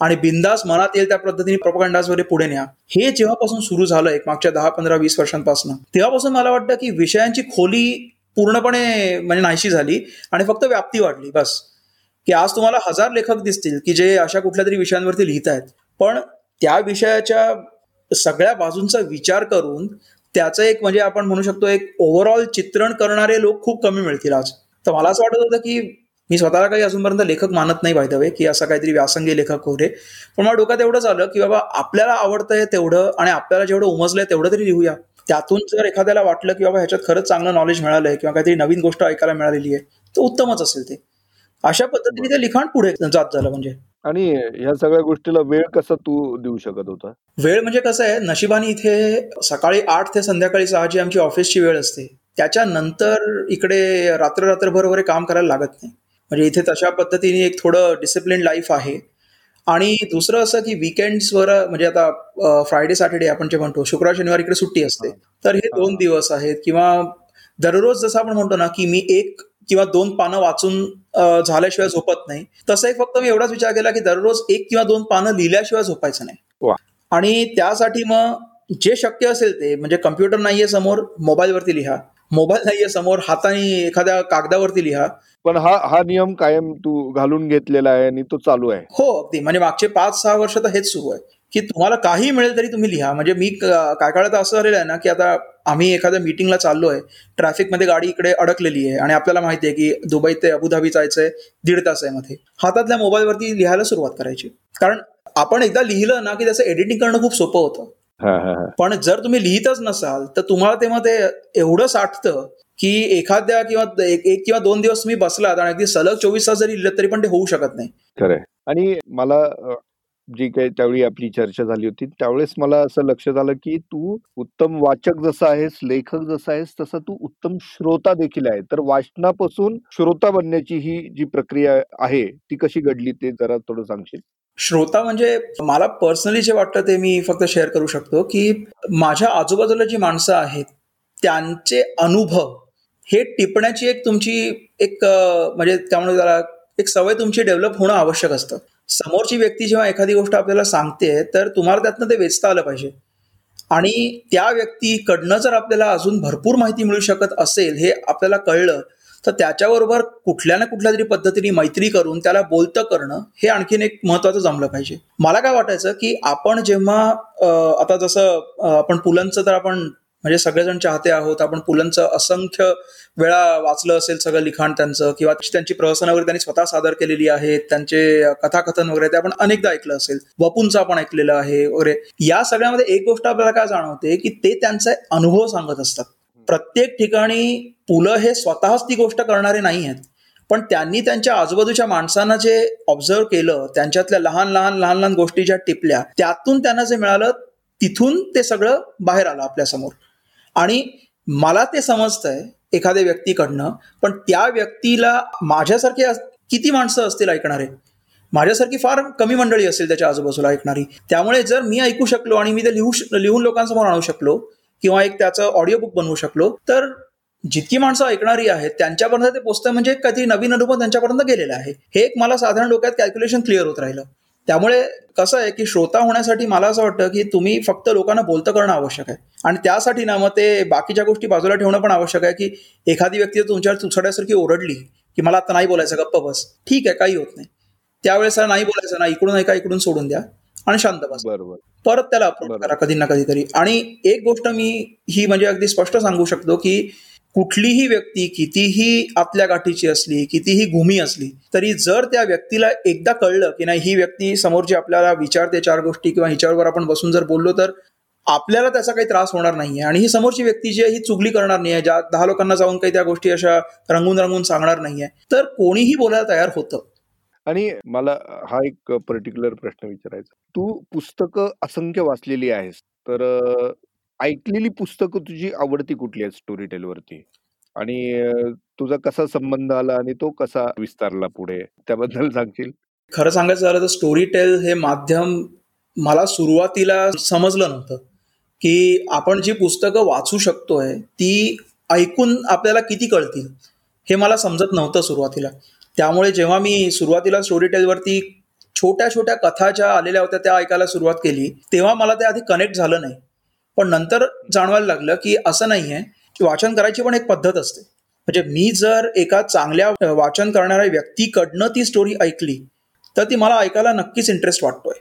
आणि बिंदास मनात येईल त्या पद्धतीने प्रोपगंडास वगैरे पुढे न्या. हे जेव्हापासून सुरू झालं एक मागच्या दहा पंधरा वीस वर्षांपासून तेव्हापासून मला वाटतं की विषयांची खोली पूर्णपणे म्हणजे नाहीशी झाली आणि फक्त व्याप्ती वाढली बस. की आज तुम्हाला हजार लेखक दिसतील की जे अशा कुठल्या तरी विषयांवरती लिहित आहेत. पण त्या विषयाच्या सगळ्या बाजूंचा विचार करून त्याचं एक म्हणजे आपण म्हणू शकतो एक ओव्हरऑल चित्रण करणारे लोक खूप कमी मिळतील आज. तर मला असं वाटत होतं की मी स्वतःला काही अजूनपर्यंत लेखक मानत नाही पाहिजे की असं काहीतरी व्यासंगी लेखक वगैरे पण मला डोक्यात एवढंच झालं की बाबा आपल्याला आवडतंय तेवढं आणि आपल्याला जेवढं उमजलंय तेवढं तरी लिहूया. त्यातून जर एखाद्याला वाटलं की बाबा ह्याच्यात खरंच चांगलं नॉलेज मिळालंय किंवा काहीतरी नवीन गोष्ट ऐकायला मिळालेली आहे तर उत्तमच असेल ते. अशा पद्धतीने ते लिखाण पुढे जात झालं म्हणजे. आणि ह्या सगळ्या गोष्टीला वेळ कसा तू देऊ शकत होता? वेळ म्हणजे कसं आहे नशिबाने इथे सकाळी आठ ते संध्याकाळी सहा जी आमची ऑफिसची वेळ असते. त्याच्यानंतर इकडे रात्र रात्रभर वगैरे काम करायला लागत नाही. म्हणजे इथे तशा पद्धतीने एक थोडं डिसिप्लिन लाईफ आहे. आणि दुसरं असं की विकेंड्सवर म्हणजे आता फ्रायडे सॅटर्डे आपण जे म्हणतो शुक्रवार शनिवार इकडे सुट्टी असते. तर हे दोन दिवस आहेत किंवा दररोज जसं आपण म्हणतो ना की मी एक किंवा दोन पानं वाचून झाल्याशिवाय झोपत नाही. तसं एक फक्त मी एवढाच विचार केला की दररोज एक किंवा दोन पानं लिहिल्याशिवाय झोपायचं नाही. आणि त्यासाठी मग जे शक्य असेल ते म्हणजे कम्प्युटर नाहीये समोर मोबाईलवरती लिहा. मोबाईल नाहीये समोर हाताने एखाद्या कागदावरती लिहा. पण हा हा नियम कायम तू घालून घेतलेला आहे आणि तो चालू आहे. हो अगदी. म्हणजे मागचे पाच सहा वर्ष तर हेच सुरू आहे. की तुम्हाला काही मिळेल तरी तुम्ही लिहा. म्हणजे मी काय काळात असं झालेलं आहे ना की आता आम्ही एखाद्या मिटिंगला चाललोय ट्रॅफिकमध्ये गाडी इकडे अडकलेली आहे आणि आपल्याला माहिती आहे की दुबई ते अबुधाबी जायचंय दीड तास आहे मध्ये. हातातल्या मोबाईलवरती लिहायला सुरुवात करायची. कारण आपण एकदा लिहिलं ना की त्याचं एडिटिंग करणं खूप सोपं होतं. पण जर तुम्ही लिहितच नसाल तर तुम्हाला तेव्हा ते एवढं साठतं की एखाद्या किंवा एक, किंवा दोन दिवस तुम्ही बसलात आणि अगदी सलग चोवीस तास जरी लिहिलं तरी पण ते होऊ शकत नाही. खरंय आणि मला जी काही त्यावेळी आपली चर्चा झाली होती त्यावेळेस मला असं लक्षात आलं की तू उत्तम वाचक जसा आहेस लेखक जसा आहेस तसं तू उत्तम श्रोता देखील आहे. तर वाचनापासून श्रोता बनण्याची ही जी प्रक्रिया आहे ती कशी घडली ते जरा थोडं सांगशील? श्रोता म्हणजे मला पर्सनली जे वाटतं ते मी फक्त शेअर करू शकतो की माझ्या आजूबाजूला जी माणसं आहेत त्यांचे अनुभव हे टिपण्याची एक तुमची एक म्हणजे त्यामुळे त्याला एक सवय तुमची डेव्हलप होणं आवश्यक असतं. समोरची व्यक्ती जेव्हा एखादी गोष्ट आपल्याला सांगते तर तुम्हाला त्यातनं ते वेचता आलं पाहिजे. आणि त्या व्यक्तीकडनं जर आपल्याला अजून भरपूर माहिती मिळू शकत असेल हे आपल्याला कळलं तर त्याच्याबरोबर कुठल्या ना कुठल्या तरी पद्धतीने मैत्री करून त्याला बोलतं करणं हे आणखीन एक महत्वाचं जमलं पाहिजे. मला काय वाटायचं की आपण जेव्हा आता जसं आपण पुलंचं तर आपण म्हणजे सगळेजण चाहते आहोत आपण पुलंचं असंख्य वेळा वाचलं असेल सगळं लिखाण त्यांचं किंवा त्यांची प्रहसन वगैरे त्यांनी स्वतः सादर केलेली आहेत त्यांचे कथाकथन वगैरे ते आपण अनेकदा ऐकलं असेल वपूंचं आपण ऐकलेलं आहे वगैरे. या सगळ्यामध्ये एक गोष्ट आपल्याला काय जाणवते की ते त्यांचा अनुभव सांगत असतात. प्रत्येक ठिकाणी पुलं हे स्वतःच ती गोष्ट करणारे नाही आहेत. पण त्यांनी त्यांच्या आजूबाजूच्या माणसांना जे ऑब्झर्व केलं त्यांच्यातल्या लहान लहान लहान लहान गोष्टी ज्या टिपल्या त्यातून त्यांना जे मिळालं तिथून ते सगळं बाहेर आलं आपल्यासमोर. आणि मला ते समजतंय एखाद्या व्यक्तीकडनं पण त्या व्यक्तीला माझ्यासारखे किती माणसं असतील ऐकणारे? माझ्यासारखी फार कमी मंडळी असेल त्याच्या आजूबाजूला ऐकणारी. त्यामुळे जर मी ऐकू शकलो आणि मी ते लिहू लिहून लोकांसमोर आणू शकलो किंवा एक त्याचं ऑडिओ बुक बनवू शकलो तर जितकी माणसं ऐकणारी आहेत त्यांच्यापर्यंत ते पोचतं म्हणजे काहीतरी नवीन अनुभव त्यांच्यापर्यंत गेलेला आहे. हे एक मला साधारण डोक्यात कॅल्क्युलेशन क्लिअर होत राहिलं. त्यामुळे कसं आहे की श्रोता होण्यासाठी मला असं वाटतं की तुम्ही फक्त लोकांना बोलतं करणं आवश्यक आहे. आणि त्यासाठी ना मग ते बाकीच्या गोष्टी बाजूला ठेवणं पण आवश्यक आहे की एखादी व्यक्ती तुमच्यावर तुचड्यासारखी ओरडली की मला आता नाही बोलायचं गप्प बस. ठीक आहे काही होत नाही. त्यावेळेस नाही बोलायचं ना इकडून ऐका इकडून सोडून द्या. आणि शांत बस. बरोबर. परत त्याला अप्रोच करा कधी ना कधीतरी. आणि एक गोष्ट मी ही म्हणजे अगदी स्पष्ट सांगू शकतो की कुठलीही व्यक्ती कितीही आतल्या गाठीची असली कितीही गुमी असली तरी जर त्या व्यक्तीला एकदा कळलं की नाही ही व्यक्ती समोरची आपल्याला विचारते चार गोष्टी किंवा हिच्यावर आपण बसून जर बोललो तर आपल्याला त्याचा काही त्रास होणार नाहीये. आणि ही समोरची व्यक्ती जी आहे ही चुगली करणार नाहीये. ज्या दहा लोकांना जाऊन काही त्या गोष्टी अशा रंगून रंगून सांगणार नाहीये. तर कोणीही बोलायला तयार होतं. आणि मला हा एक पर्टिक्युलर प्रश्न विचारायचा. तू पुस्तकं असंख्य वाचलेली आहेस तर ऐकलेली पुस्तकं तुझी आवडती कुठली आहेत स्टोरी टेलवरती आणि तुझा कसा संबंध आला आणि तो कसा विस्तारला पुढे? त्याबद्दल [laughs] सांगशील? खरं सांगायचं झालं तर स्टोरी टेल हे माध्यम मला सुरुवातीला समजलं नव्हतं की आपण जी पुस्तकं वाचू शकतोय ती ऐकून आपल्याला किती कळतील हे मला समजत नव्हतं सुरुवातीला. त्यामुळे जेव्हा मी सुरुवातीला स्टोरी टेलवरती छोट्या छोट्या कथा ज्या आलेल्या होत्या त्या ऐकायला सुरुवात केली तेव्हा मला ते आधी कनेक्ट झालं नाही. पण नंतर जाणवायला लागलं की असं नाही आहे की वाचन करायची पण एक पद्धत असते. म्हणजे मी जर एका चांगल्या वाचन करणाऱ्या व्यक्तीकडनं ती स्टोरी ऐकली तर ती मला ऐकायला नक्कीच इंटरेस्ट वाटतोय.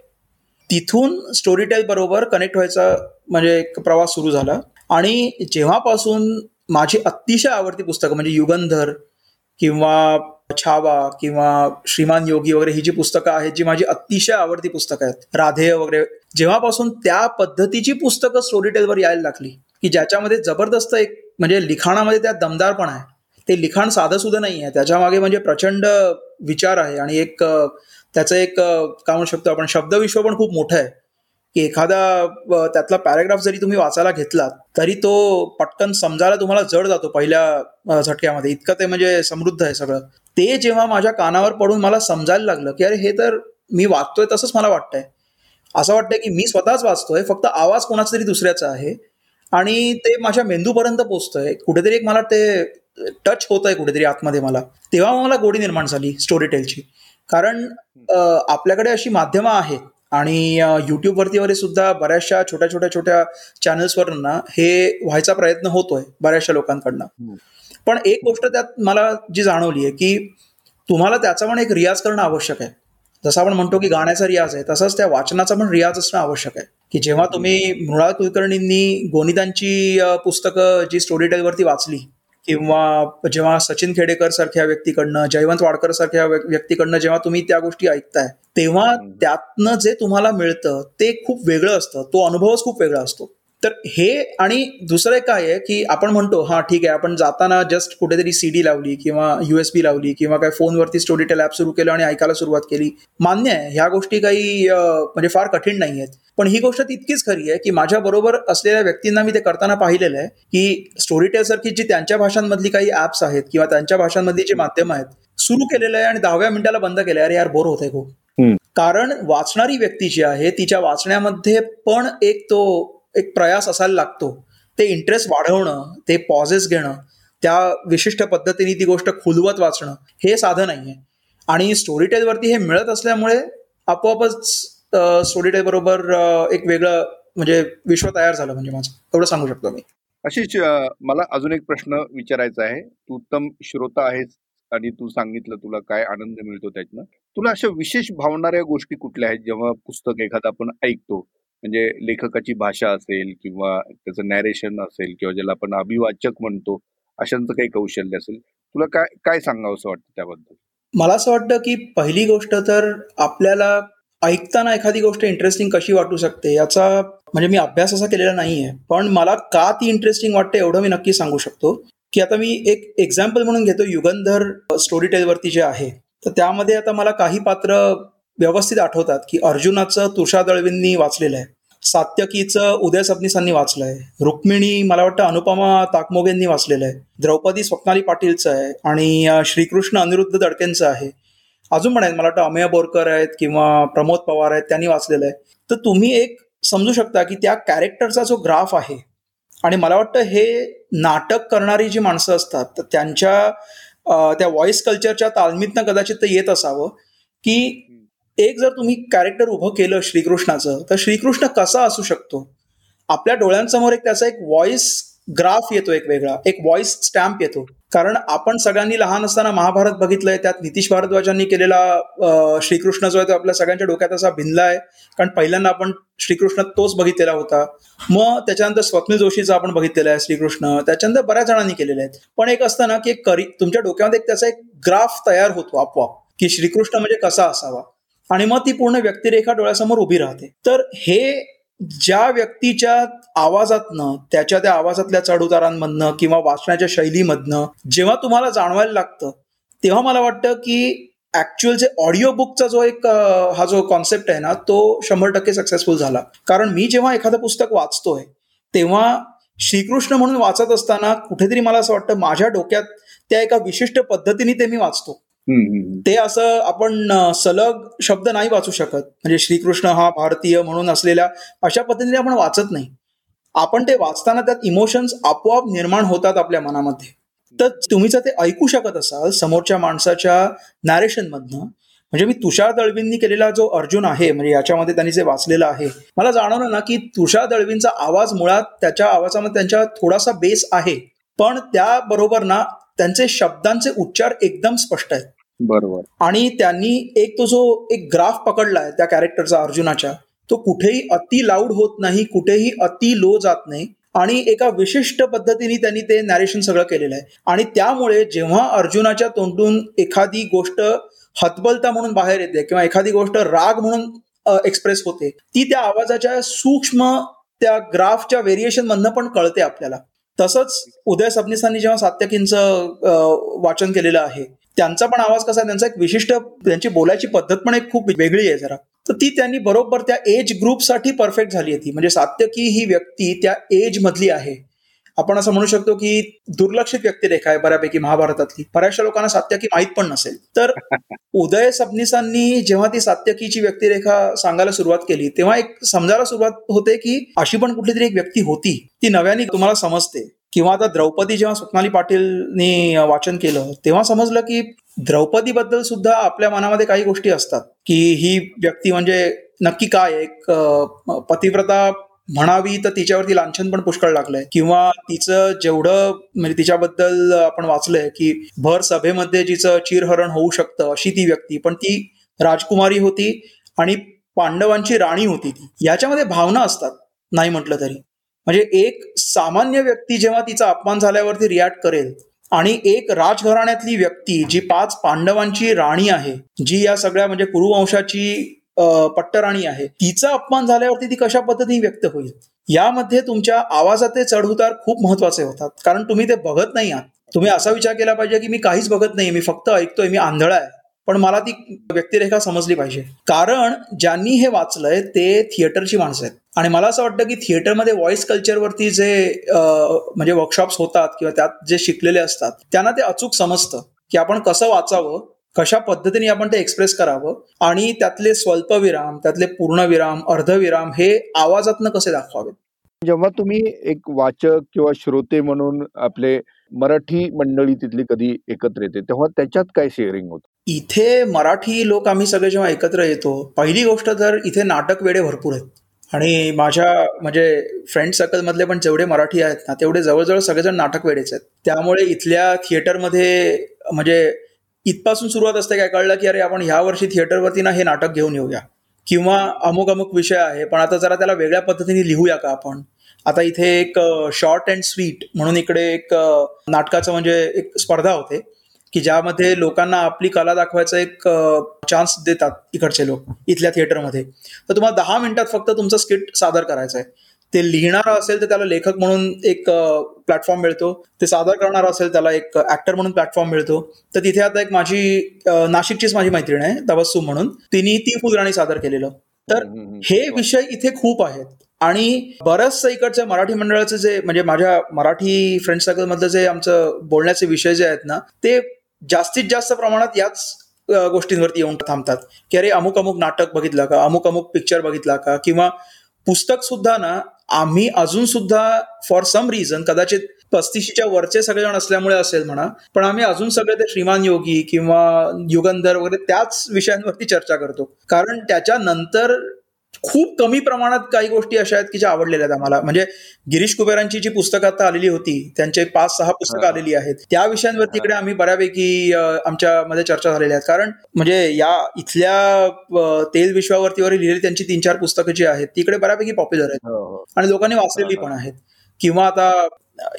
तिथून स्टोरी टेल बरोबर कनेक्ट व्हायचा म्हणजे एक प्रवास सुरू झाला. आणि जेव्हापासून माझी अतिशय आवडती पुस्तकं म्हणजे युगंधर किंवा छावा किंवा श्रीमान योगी वगैरे ही जी पुस्तकं आहेत जी माझी अतिशय आवडती पुस्तकं आहेत. राधेय वगैरे. जेव्हापासून त्या पद्धतीची पुस्तकं स्टोरी टेलवर यायला लागली की ज्याच्यामध्ये जबरदस्त एक म्हणजे लिखाणामध्ये त्या दमदार पण आहे. ते लिखाण साधं सुद्धा नाही आहे. त्याच्यामागे म्हणजे प्रचंड विचार आहे आणि एक त्याचं एक काय म्हणू शकतो आपण शब्दविश्व पण खूप मोठं आहे. की एखादा त्यातला पॅराग्राफ जरी तुम्ही वाचायला घेतलात तरी तो पटकन समजायला तुम्हाला जड जातो पहिल्या झटक्यामध्ये. इतकं ते म्हणजे समृद्ध आहे सगळं. ते जेव्हा माझ्या कानावर पडून मला समजायला लागलं की अरे हे तर मी वाचतोय तसंच मला वाटतंय. असं वाटतंय की मी स्वतःच वाचतोय फक्त आवाज कोणाचा तरी दुसऱ्याचा आहे. आणि ते माझ्या मेंदूपर्यंत पोचतंय. कुठेतरी एक मला ते टच होत आहे कुठेतरी आतमध्ये मला. तेव्हा मला गोडी निर्माण झाली स्टोरी टेलची कारण आपल्याकडे अशी माध्यमं आहेत आणि युट्यूबवरती वगैरे सुद्धा बऱ्याचशा छोट्या छोट्या छोट्या चॅनल्सवर ना हे व्हायचा प्रयत्न होतोय बऱ्याचशा लोकांकडनं. पण एक गोष्ट त्यात मला जी जाणवली आहे की तुम्हाला त्याचा पण एक रियाज करणं आवश्यक आहे. जसं आपण म्हणतो की गाण्याचा रियाज आहे तसंच त्या वाचनाचा पण रियाज असणं आवश्यक आहे. की जेव्हा तुम्ही मृणाल कुलकर्णींनी गोनितांची पुस्तकं जी स्टोरी टेलवरती वाचली किंवा जेव्हा सचिन खेडेकर सारख्या व्यक्तीकडनं जयवंत वाडकर सारख्या व्यक्तीकडनं जेव्हा तुम्ही त्या गोष्टी ऐकताय तेव्हा त्यातनं जे तुम्हाला मिळतं ते खूप वेगळं असतं. तो अनुभवच खूप वेगळा असतो. तर हे आणि दुसरं एक काय आहे की आपण म्हणतो हा ठीक आहे आपण जाताना जस्ट कुठेतरी सीडी लावली किंवा युएसबी लावली किंवा काय फोनवरती स्टोरी टेल ऍप सुरू केलं आणि ऐकायला सुरुवात केली. मान्य आहे ह्या गोष्टी काही म्हणजे फार कठीण नाही आहेत पण ही गोष्ट तितकीच खरी आहे की माझ्या बरोबर असलेल्या व्यक्तींना मी ते करताना पाहिलेलं आहे की स्टोरी टेल सारखी जी त्यांच्या भाषांमधली काही ऍप्स आहेत किंवा त्यांच्या भाषांमधली जी माध्यम आहेत सुरू केलेलं आहे आणि दहाव्या मिनिटाला बंद केलं अरे यार बोर होत आहे खूप कारण वाचणारी व्यक्ती जी आहे तिच्या वाचण्यामध्ये पण एक तो एक प्रयास असायला लागतो. ते इंटरेस्ट वाढवणं ते पॉझेस घेणं त्या विशिष्ट पद्धतीने ती गोष्ट खुलवत वाचणं हे साधं आहे आणि स्टोरी टेलवरती हे मिळत असल्यामुळे आपोआपच स्टोरी टेल बरोबर एक वेगळं म्हणजे विश्व तयार झालं म्हणजे माझं. एवढं सांगू शकतो मी. अशीच मला अजून एक प्रश्न विचारायचा आहे. तू उत्तम श्रोता आहेस आणि तू सांगितलं तुला काय आनंद मिळतो त्यातनं. तुला अशा विशेष भावणाऱ्या गोष्टी कुठल्या आहेत? जेव्हा पुस्तक एखादं आपण ऐकतो म्हणजे लेखकाची भाषा असेल किंवा त्याचं नॅरेशन असेल किंवा ज्याला आपण अभिवाचक म्हणतो अशांचं काही कौशल्य असेल तुला काय काय सांगावं असं वाटतं त्याबद्दल? मला असं वाटतं की पहिली गोष्ट तर आपल्याला ऐकताना एखादी गोष्ट इंटरेस्टिंग कशी वाटू शकते याचा म्हणजे मी अभ्यास असा केलेला नाहीये पण मला का ती इंटरेस्टिंग वाटते एवढं मी नक्की सांगू शकतो. की आता मी एक एक्झाम्पल म्हणून घेतो युगंधर स्टोरी टेलवरती जे आहे. तर त्यामध्ये आता मला काही पात्र व्यवस्थित आठवतात की अर्जुनाचं तुषार दळवींनी वाचलेलं आहे. सात्यकीचं उदय सबनीसांनी आहे. रुक्मिणी मला वाटतं अनुपमा ताकमोगेंनी वाचलेलं आहे. द्रौपदी स्वप्नाली पाटीलचं आहे आणि श्रीकृष्ण अनिरुद्ध दडकेंचं आहे. अजून पण आहेत. मला वाटतं अमेय बोरकर आहेत किंवा प्रमोद पवार आहेत त्यांनी वाचलेलं आहे. तर तुम्ही एक समजू शकता की त्या कॅरेक्टरचा जो ग्राफ आहे आणि मला वाटतं हे नाटक करणारी जी माणसं असतात तर त्यांच्या त्या व्हॉइस कल्चरच्या तालमीतनं कदाचित ते येत असावं की एक जर तुम्ही कॅरेक्टर उभं केलं श्रीकृष्णाचं तर श्रीकृष्ण कसा असू शकतो? आपल्या डोळ्यांसमोर एक त्याचा एक व्हॉइस ग्राफ येतो एक वेगळा एक व्हॉइस स्टॅम्प येतो. कारण आपण सगळ्यांनी लहान असताना महाभारत बघितलंय त्यात नितीश भारद्वाजांनी केलेला श्रीकृष्ण जो आहे तो आपल्या सगळ्यांच्या डोक्यात असा भिनला आहे. कारण पहिल्यांदा आपण श्रीकृष्ण तोच बघितलेला होता. मग त्याच्यानंतर स्वप्नील जोशीचा आपण बघितलेला आहे श्रीकृष्ण. त्याच्यानंतर बऱ्याच जणांनी केलेले आहेत पण एक असतं ना की करी तुमच्या डोक्यामध्ये एक त्याचा एक ग्राफ तयार होतो आपोआप की श्रीकृष्ण म्हणजे कसा असावा. आणि मग ती पूर्ण व्यक्तिरेखा डोळ्यासमोर उभी राहते. तर हे ज्या व्यक्तीच्या आवाजातनं त्याच्या त्या आवाजातल्या चढउतारांमधनं किंवा वाचण्याच्या शैलीमधनं जेव्हा तुम्हाला जाणवायला लागतं तेव्हा मला वाटतं की ऍक्च्युअल जे ऑडिओ बुकचा जो एक हा जो कॉन्सेप्ट आहे ना तो शंभर टक्के सक्सेसफुल झाला. कारण मी जेव्हा एखादं पुस्तक वाचतोय तेव्हा श्रीकृष्ण म्हणून वाचत असताना कुठेतरी मला असं वाटतं माझ्या डोक्यात त्या एका विशिष्ट पद्धतीने ते मी वाचतो. ते असं आपण सलग शब्द नाही वाचू शकत. म्हणजे श्रीकृष्ण हा भारतीय म्हणून असलेल्या अशा पद्धतीने आपण वाचत नाही. आपण ते वाचताना त्यात इमोशन्स आपोआप निर्माण होतात आपल्या मनामध्ये. तर तुम्ही जर ते ऐकू शकत असाल समोरच्या माणसाच्या नॅरेशनमधनं म्हणजे मी तुषार दळवींनी केलेला जो अर्जुन आहे म्हणजे याच्यामध्ये त्यांनी जे वाचलेलं आहे मला जाणवलं ना की तुषार दळवींचा आवाज मुळात त्याच्या आवाजामध्ये त्यांच्या थोडासा बेस आहे. पण त्याबरोबर ना त्यांचे शब्दांचे उच्चार एकदम स्पष्ट आहेत. बरोबर. आणि त्यांनी एक तो जो एक ग्राफ पकडलाय त्या कॅरेक्टरचा अर्जुनाच्या तो कुठेही अति लाऊड होत नाही कुठेही अति लो जात नाही. आणि एका विशिष्ट पद्धतीने त्यांनी ते नॅरेशन सगळं केलेलं आहे. आणि त्यामुळे जेव्हा अर्जुनाच्या तोंडून एखादी गोष्ट हतबलता म्हणून बाहेर येते किंवा एखादी गोष्ट राग म्हणून एक्सप्रेस होते ती त्या आवाजाच्या सूक्ष्म त्या ग्राफच्या व्हेरिएशन मधनं पण कळते आपल्याला. तसंच उदय सबनिसांनी जेव्हा सात्यकींचं वाचन केलेलं आहे त्यांचा पण आवाज कसा त्यांचा एक विशिष्ट त्यांची बोलायची पद्धत पण एक खूप वेगळी आहे जरा. तर ती त्यांनी बरोबर त्या एज ग्रुपसाठी परफेक्ट झाली आहे ती. म्हणजे सात्यकी ही व्यक्ती त्या एज मधली आहे. आपण असं म्हणू शकतो की दुर्लक्षित व्यक्तिरेखा आहे बऱ्यापैकी महाभारतातली. बऱ्याचशा लोकांना सात्यकी माहीत पण नसेल. तर उदय सबनीसांनी जेव्हा ती सात्यकीची व्यक्तिरेखा सांगायला सुरुवात केली तेव्हा एक समजायला सुरुवात होते की अशी पण कुठली तरी एक व्यक्ती होती. ती नव्याने तुम्हाला समजते. किंवा आता द्रौपदी जेव्हा स्वप्नाली पाटीलनी वाचन केलं तेव्हा समजलं की द्रौपदी बद्दल सुद्धा आपल्या मनामध्ये काही गोष्टी असतात. की ही व्यक्ती म्हणजे नक्की काय एक पतिव्रता म्हणावी तर तिच्यावरती लांछन पण पुष्कळ लागलंय. किंवा तिचं जेवढं म्हणजे तिच्याबद्दल आपण वाचलंय की भर सभेमध्ये जिचं चिरहरण होऊ शकतं अशी ती व्यक्ती पण ती राजकुमारी होती आणि पांडवांची राणी होती ती. याच्यामध्ये भावना असतात नाही म्हटलं तरी. म्हणजे एक सामान्य व्यक्ती जेव्हा तिचा अपमान झाल्यावरती रिॲक्ट करेल आणि एक राजघराण्यातली व्यक्ती जी पाच पांडवांची राणी आहे जी या सगळ्या म्हणजे कुरुवंशाची पट्टराणी आहे तिचा अपमान झाल्यावरती ती कशा पद्धतीने व्यक्त होईल? यामध्ये तुमच्या आवाजाचे चढउतार खूप महत्त्वाचे होतात. कारण तुम्ही ते बघत नाही आहात. तुम्ही असा विचार केला पाहिजे की मी काहीच बघत नाही मी फक्त ऐकतोय मी आंधळा आहे. पण मला ती व्यक्तिरेखा समजली पाहिजे. कारण ज्यांनी हे वाचलंय ते थिएटरची माणसं आहेत. आणि मला असं वाटतं की थिएटरमध्ये व्हॉइस कल्चरवरती जे म्हणजे वर्कशॉप्स होतात किंवा त्यात जे शिकलेले असतात त्यांना ते अचूक समजतं की आपण कसं वाचावं कशा पद्धतीने आपण ते एक्सप्रेस करावं आणि त्यातले स्वल्पविराम त्यातले पूर्णविराम अर्धविराम हे आवाजातनं कसे दाखवावेत? जेव्हा तुम्ही एक वाचक किंवा श्रोते म्हणून आपले मराठी मंडळी तिथली कधी एकत्र येते तेव्हा त्याच्यात काय शेअरिंग होत? इथे मराठी लोक आम्ही सगळे जेव्हा एकत्र येतो पहिली गोष्ट तर इथे नाटक वेडे भरपूर आहेत. आणि माझ्या म्हणजे फ्रेंड सर्कलमधले पण जेवढे मराठी आहेत ना तेवढे जवळजवळ सगळेजण नाटक वेळेचे आहेत. त्यामुळे इथल्या थिएटरमध्ये म्हणजे इथपासून सुरुवात असते काय कळलं की अरे आपण ह्या वर्षी थिएटरवरती ना हे नाटक घेऊन येऊया. किंवा अमुक अमुक विषय आहे पण आता जरा त्याला वेगळ्या पद्धतीने लिहूया का आपण? आता इथे एक शॉर्ट अँड स्वीट म्हणून इकडे एक नाटकाचं म्हणजे एक स्पर्धा होते. की ज्यामध्ये लोकांना आपली कला दाखवायचा एक चान्स देतात इकडचे लोक इथल्या थिएटरमध्ये तर तुम्हाला दहा मिनिटात फक्त तुमचं स्किट सादर करायचं आहे ते लिहिणारा असेल तर त्याला लेखक म्हणून एक प्लॅटफॉर्म मिळतो. ते सादर करणारा असेल त्याला एक ऍक्टर म्हणून प्लॅटफॉर्म मिळतो. तर तिथे आता एक माझी नाशिकचीच माझी मैत्रीण आहे तबस्सुम म्हणून. तिने ती फुलराणी सादर केलेलं. तर हे विषय इथे खूप आहेत. आणि बरंचसं इकडच्या मराठी मंडळाचे जे म्हणजे माझ्या मराठी फ्रेंड सर्कल मधलं जे आमचं बोलण्याचे विषय जे आहेत ना ते जास्तीत जास्त प्रमाणात याच गोष्टींवरती येऊन थांबतात. की अरे अमुक अमुक नाटक बघितलं का? अमुक अमुक पिक्चर बघितला का? किंवा पुस्तक सुद्धा ना आम्ही अजून सुद्धा फॉर सम रिझन कदाचित पस्तीशीच्या वरचे सगळेजण असल्यामुळे असेल म्हणा पण आम्ही अजून सगळे ते श्रीमान योगी किंवा युगंधर वगैरे त्याच विषयांवरती चर्चा करतो. कारण त्याच्यानंतर खूप कमी प्रमाणात काही गोष्टी अशा आहेत की ज्या आवडलेल्या आहेत आम्हाला. म्हणजे गिरीश कुबेरांची जी पुस्तकं आता आलेली होती त्यांचे पाच सहा पुस्तकं आलेली आहेत. त्या विषयांवरती इकडे आम्ही बऱ्यापैकी आमच्या मध्ये चर्चा झालेल्या आहेत. कारण म्हणजे या इथल्या तेल विश्वावरतीवर लिहिलेली त्यांची तीन चार पुस्तकं जी आहेत तिकडे बऱ्यापैकी पॉप्युलर आहेत. हो, हो. आणि लोकांनी वाचलेली पण आहेत. किंवा आता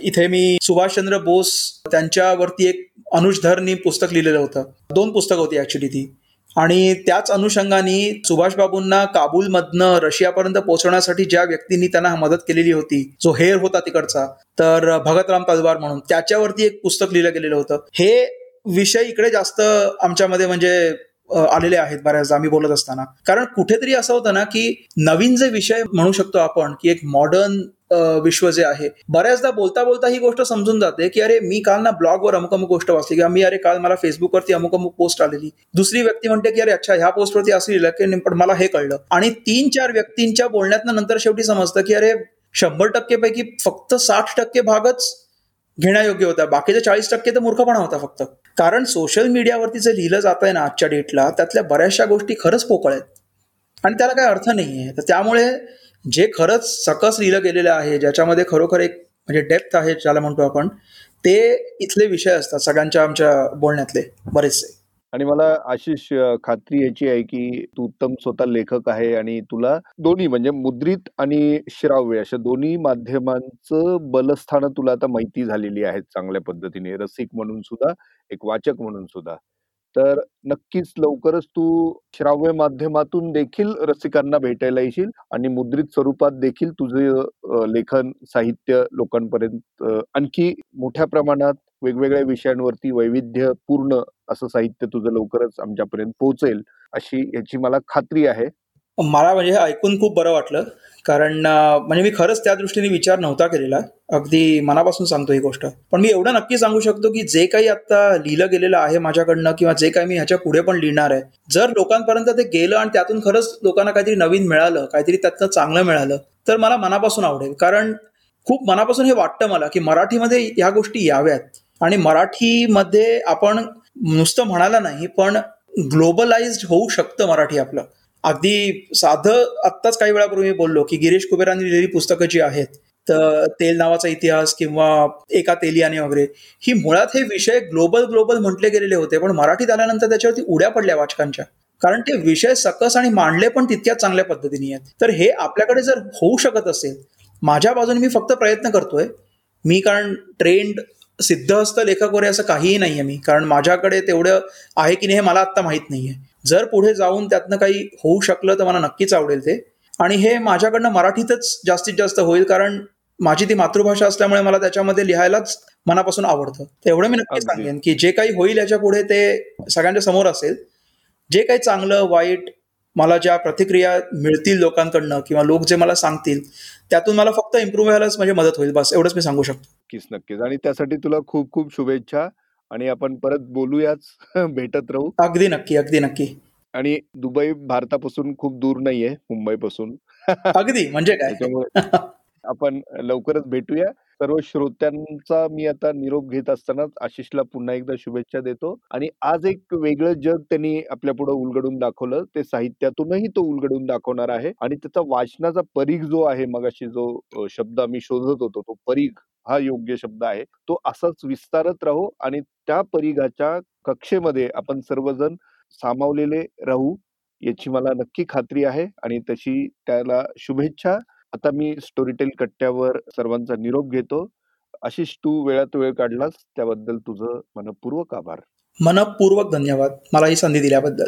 इथे मी सुभाषचंद्र बोस त्यांच्यावरती एक अनुज धरनी पुस्तक लिहिलेलं होतं. दोन पुस्तकं होती ऍक्च्युली ती. आणि त्याच अनुषंगाने सुभाषबाबूंना काबूलमधनं रशियापर्यंत पोहोचवण्यासाठी ज्या व्यक्तींनी त्यांना मदत केलेली होती जो हेर होता तिकडचा तर भगतराम तलवार म्हणून त्याच्यावरती एक पुस्तक लिहिलं गेलेलं होतं. हे विषय इकडे जास्त आमच्यामध्ये म्हणजे आलेले आहेत बऱ्याचदा आम्ही बोलत असताना. कारण कुठेतरी असं होतं ना की नवीन जे विषय म्हणू शकतो आपण की एक मॉडर्न विश्व जे आहे बऱ्याचदा बोलता बोलता ही गोष्ट समजून जाते की अरे मी काल ना ब्लॉगवर अमुक अमुक गोष्ट वाचली किंवा मी अरे काल मला फेसबुकवरती अमुक अमुक पोस्ट आलेली. दुसरी व्यक्ती म्हणते की अरे अच्छा ह्या पोस्टवरती असं लिहिलं की पण मला हे कळलं. आणि तीन चार व्यक्तींच्या बोलण्यात नंतर शेवटी समजतं की अरे शंभर टक्के पैकी फक्त साठ टक्के भागच घेण्यायोग्य होता. बाकीचे चाळीस टक्के तर मूर्खपणा होता फक्त. कारण सोशल मीडियावरती जे लिहिलं जात आहे ना आजच्या डेटला त्यातल्या बऱ्याचशा गोष्टी खरंच पोकळ आहेत. आणि त्याला काही अर्थ नाही आहे. तर त्यामुळे जे खरंच सकस लिहिलं गेलेलं आहे ज्याच्यामध्ये खरोखर एक म्हणजे डेप्थ आहे ज्याला म्हणतो आपण ते इथले विषय असतात सगळ्यांच्या आमच्या बोलण्यातले बरेचसे. आणि मला आशिष खात्री याची आहे की तू उत्तम स्वतः लेखक आहे आणि तुला दोन्ही म्हणजे मुद्रित आणि श्राव्य अशा दोन्ही माध्यमांचं बलस्थान तुला आता माहिती झालेली आहेत चांगल्या पद्धतीने. रसिक म्हणून सुद्धा एक वाचक म्हणून सुद्धा. तर नक्कीच लवकरच तू श्राव्य माध्यमातून देखील रसिकांना भेटायला येशील आणि मुद्रित स्वरूपात देखील तुझे लेखन साहित्य लोकांपर्यंत आणखी मोठ्या प्रमाणात वेगवेगळ्या विषयांवरती वैविध्यपूर्ण असं साहित्य तुझं लवकरच आमच्यापर्यंत पोहोचेल अशी याची मला खात्री आहे. मला म्हणजे ऐकून खूप बरं वाटलं कारण म्हणजे मी खरंच त्या दृष्टीने विचार नव्हता केलेला. अगदी मनापासून सांगतो ही गोष्ट. पण मी एवढं नक्की सांगू शकतो की जे काही आता लिहिलं गेलेलं आहे माझ्याकडनं किंवा जे काही मी ह्याच्या पुढे पण लिहिणार आहे जर लोकांपर्यंत ते गेलं आणि त्यातून खरंच लोकांना काहीतरी नवीन मिळालं काहीतरी त्यातनं चांगलं मिळालं तर मला मनापासून आवडेल. कारण खूप मनापासून हे वाटतं मला की मराठीमध्ये ह्या गोष्टी याव्यात. आणि मराठीमध्ये आपण नुसतं म्हणाला नाही पण ग्लोबलाइज्ड होऊ शकतं मराठी आपलं. अगदी साधं आत्ताच काही वेळापूर्वी बोललो की गिरीश कुबेरांनी लिहिलेली पुस्तकं जी आहेत तर तेल नावाचा इतिहास किंवा एका तेलियाने वगैरे ही मुळात हे विषय ग्लोबल ग्लोबल म्हटले गेलेले होते पण मराठीत आल्यानंतर त्याच्यावरती उड्या पडल्या वाचकांच्या. कारण ते विषय सकस आणि मांडले पण तितक्याच चांगल्या पद्धतीने आहेत. तर हे आपल्याकडे जर होऊ शकत असेल माझ्या बाजूने मी फक्त प्रयत्न करतोय मी कारण ट्रेंड सिद्धहस्त लेखक वगैरे असं काहीही नाहीये मी. कारण माझ्याकडे तेवढं आहे की नाही हे मला आत्ता माहीत नाहीये. जर पुढे जाऊन त्यातनं काही होऊ शकलं तर मला नक्कीच आवडेल ते. आणि हे माझ्याकडनं मराठीतच जास्तीत जास्त होईल कारण माझी ती मातृभाषा असल्यामुळे मला त्याच्यामध्ये लिहायलाच मनापासून आवडतं. एवढं मी नक्कीच सांगेन की जे काही होईल याच्यापुढे ते सगळ्यांच्या समोर असेल. जे काही चांगलं वाईट मला ज्या प्रतिक्रिया मिळतील लोकांकडनं किंवा लोक जे मला सांगतील त्यातून मला फक्त इम्प्रूव्ह व्हायलाच म्हणजे मदत होईल. बस एवढंच मी सांगू शकतो. नक्कीच नक्कीच. आणि त्यासाठी तुला खूप खूप शुभेच्छा. आणि आपण परत बोलूयाच. [laughs] भेटत राहू. अगदी नक्की अगदी नक्की. आणि दुबई भारतापासून खूप दूर नाहीये मुंबईपासून. [laughs] अगदी म्हणजे काय? आपण लवकरच भेटूया. सर्व श्रोत्यांचा मी आता निरोप घेत असताना आशिषला पुन्हा एकदा शुभेच्छा देतो. आणि आज एक वेगळं जग त्यांनी आपल्या पुढे उलगडून दाखवलं. ते साहित्यातूनही तो उलगडून दाखवणार आहे. आणि त्याचा वाचनाचा परीघ जो आहे मगाशी जो शब्द आम्ही शोधत होतो तो परीघ हा योग्य शब्द आहे. तो असाच विस्तारत राहू आणि त्या परिघाच्या कक्षेमध्ये आपण सर्वजण सामावलेले राहू याची मला नक्की खात्री आहे. आणि तशी त्याला शुभेच्छा. आता मी स्टोरीटेल कट्ट्यावर सर्वांचा निरोप घेतो. आशिष तू वेळात वेळ काढलास त्याबद्दल तुझं मनपूर्वक आभार. मनपूर्वक धन्यवाद. मला ही संधी दिल्याबद्दल.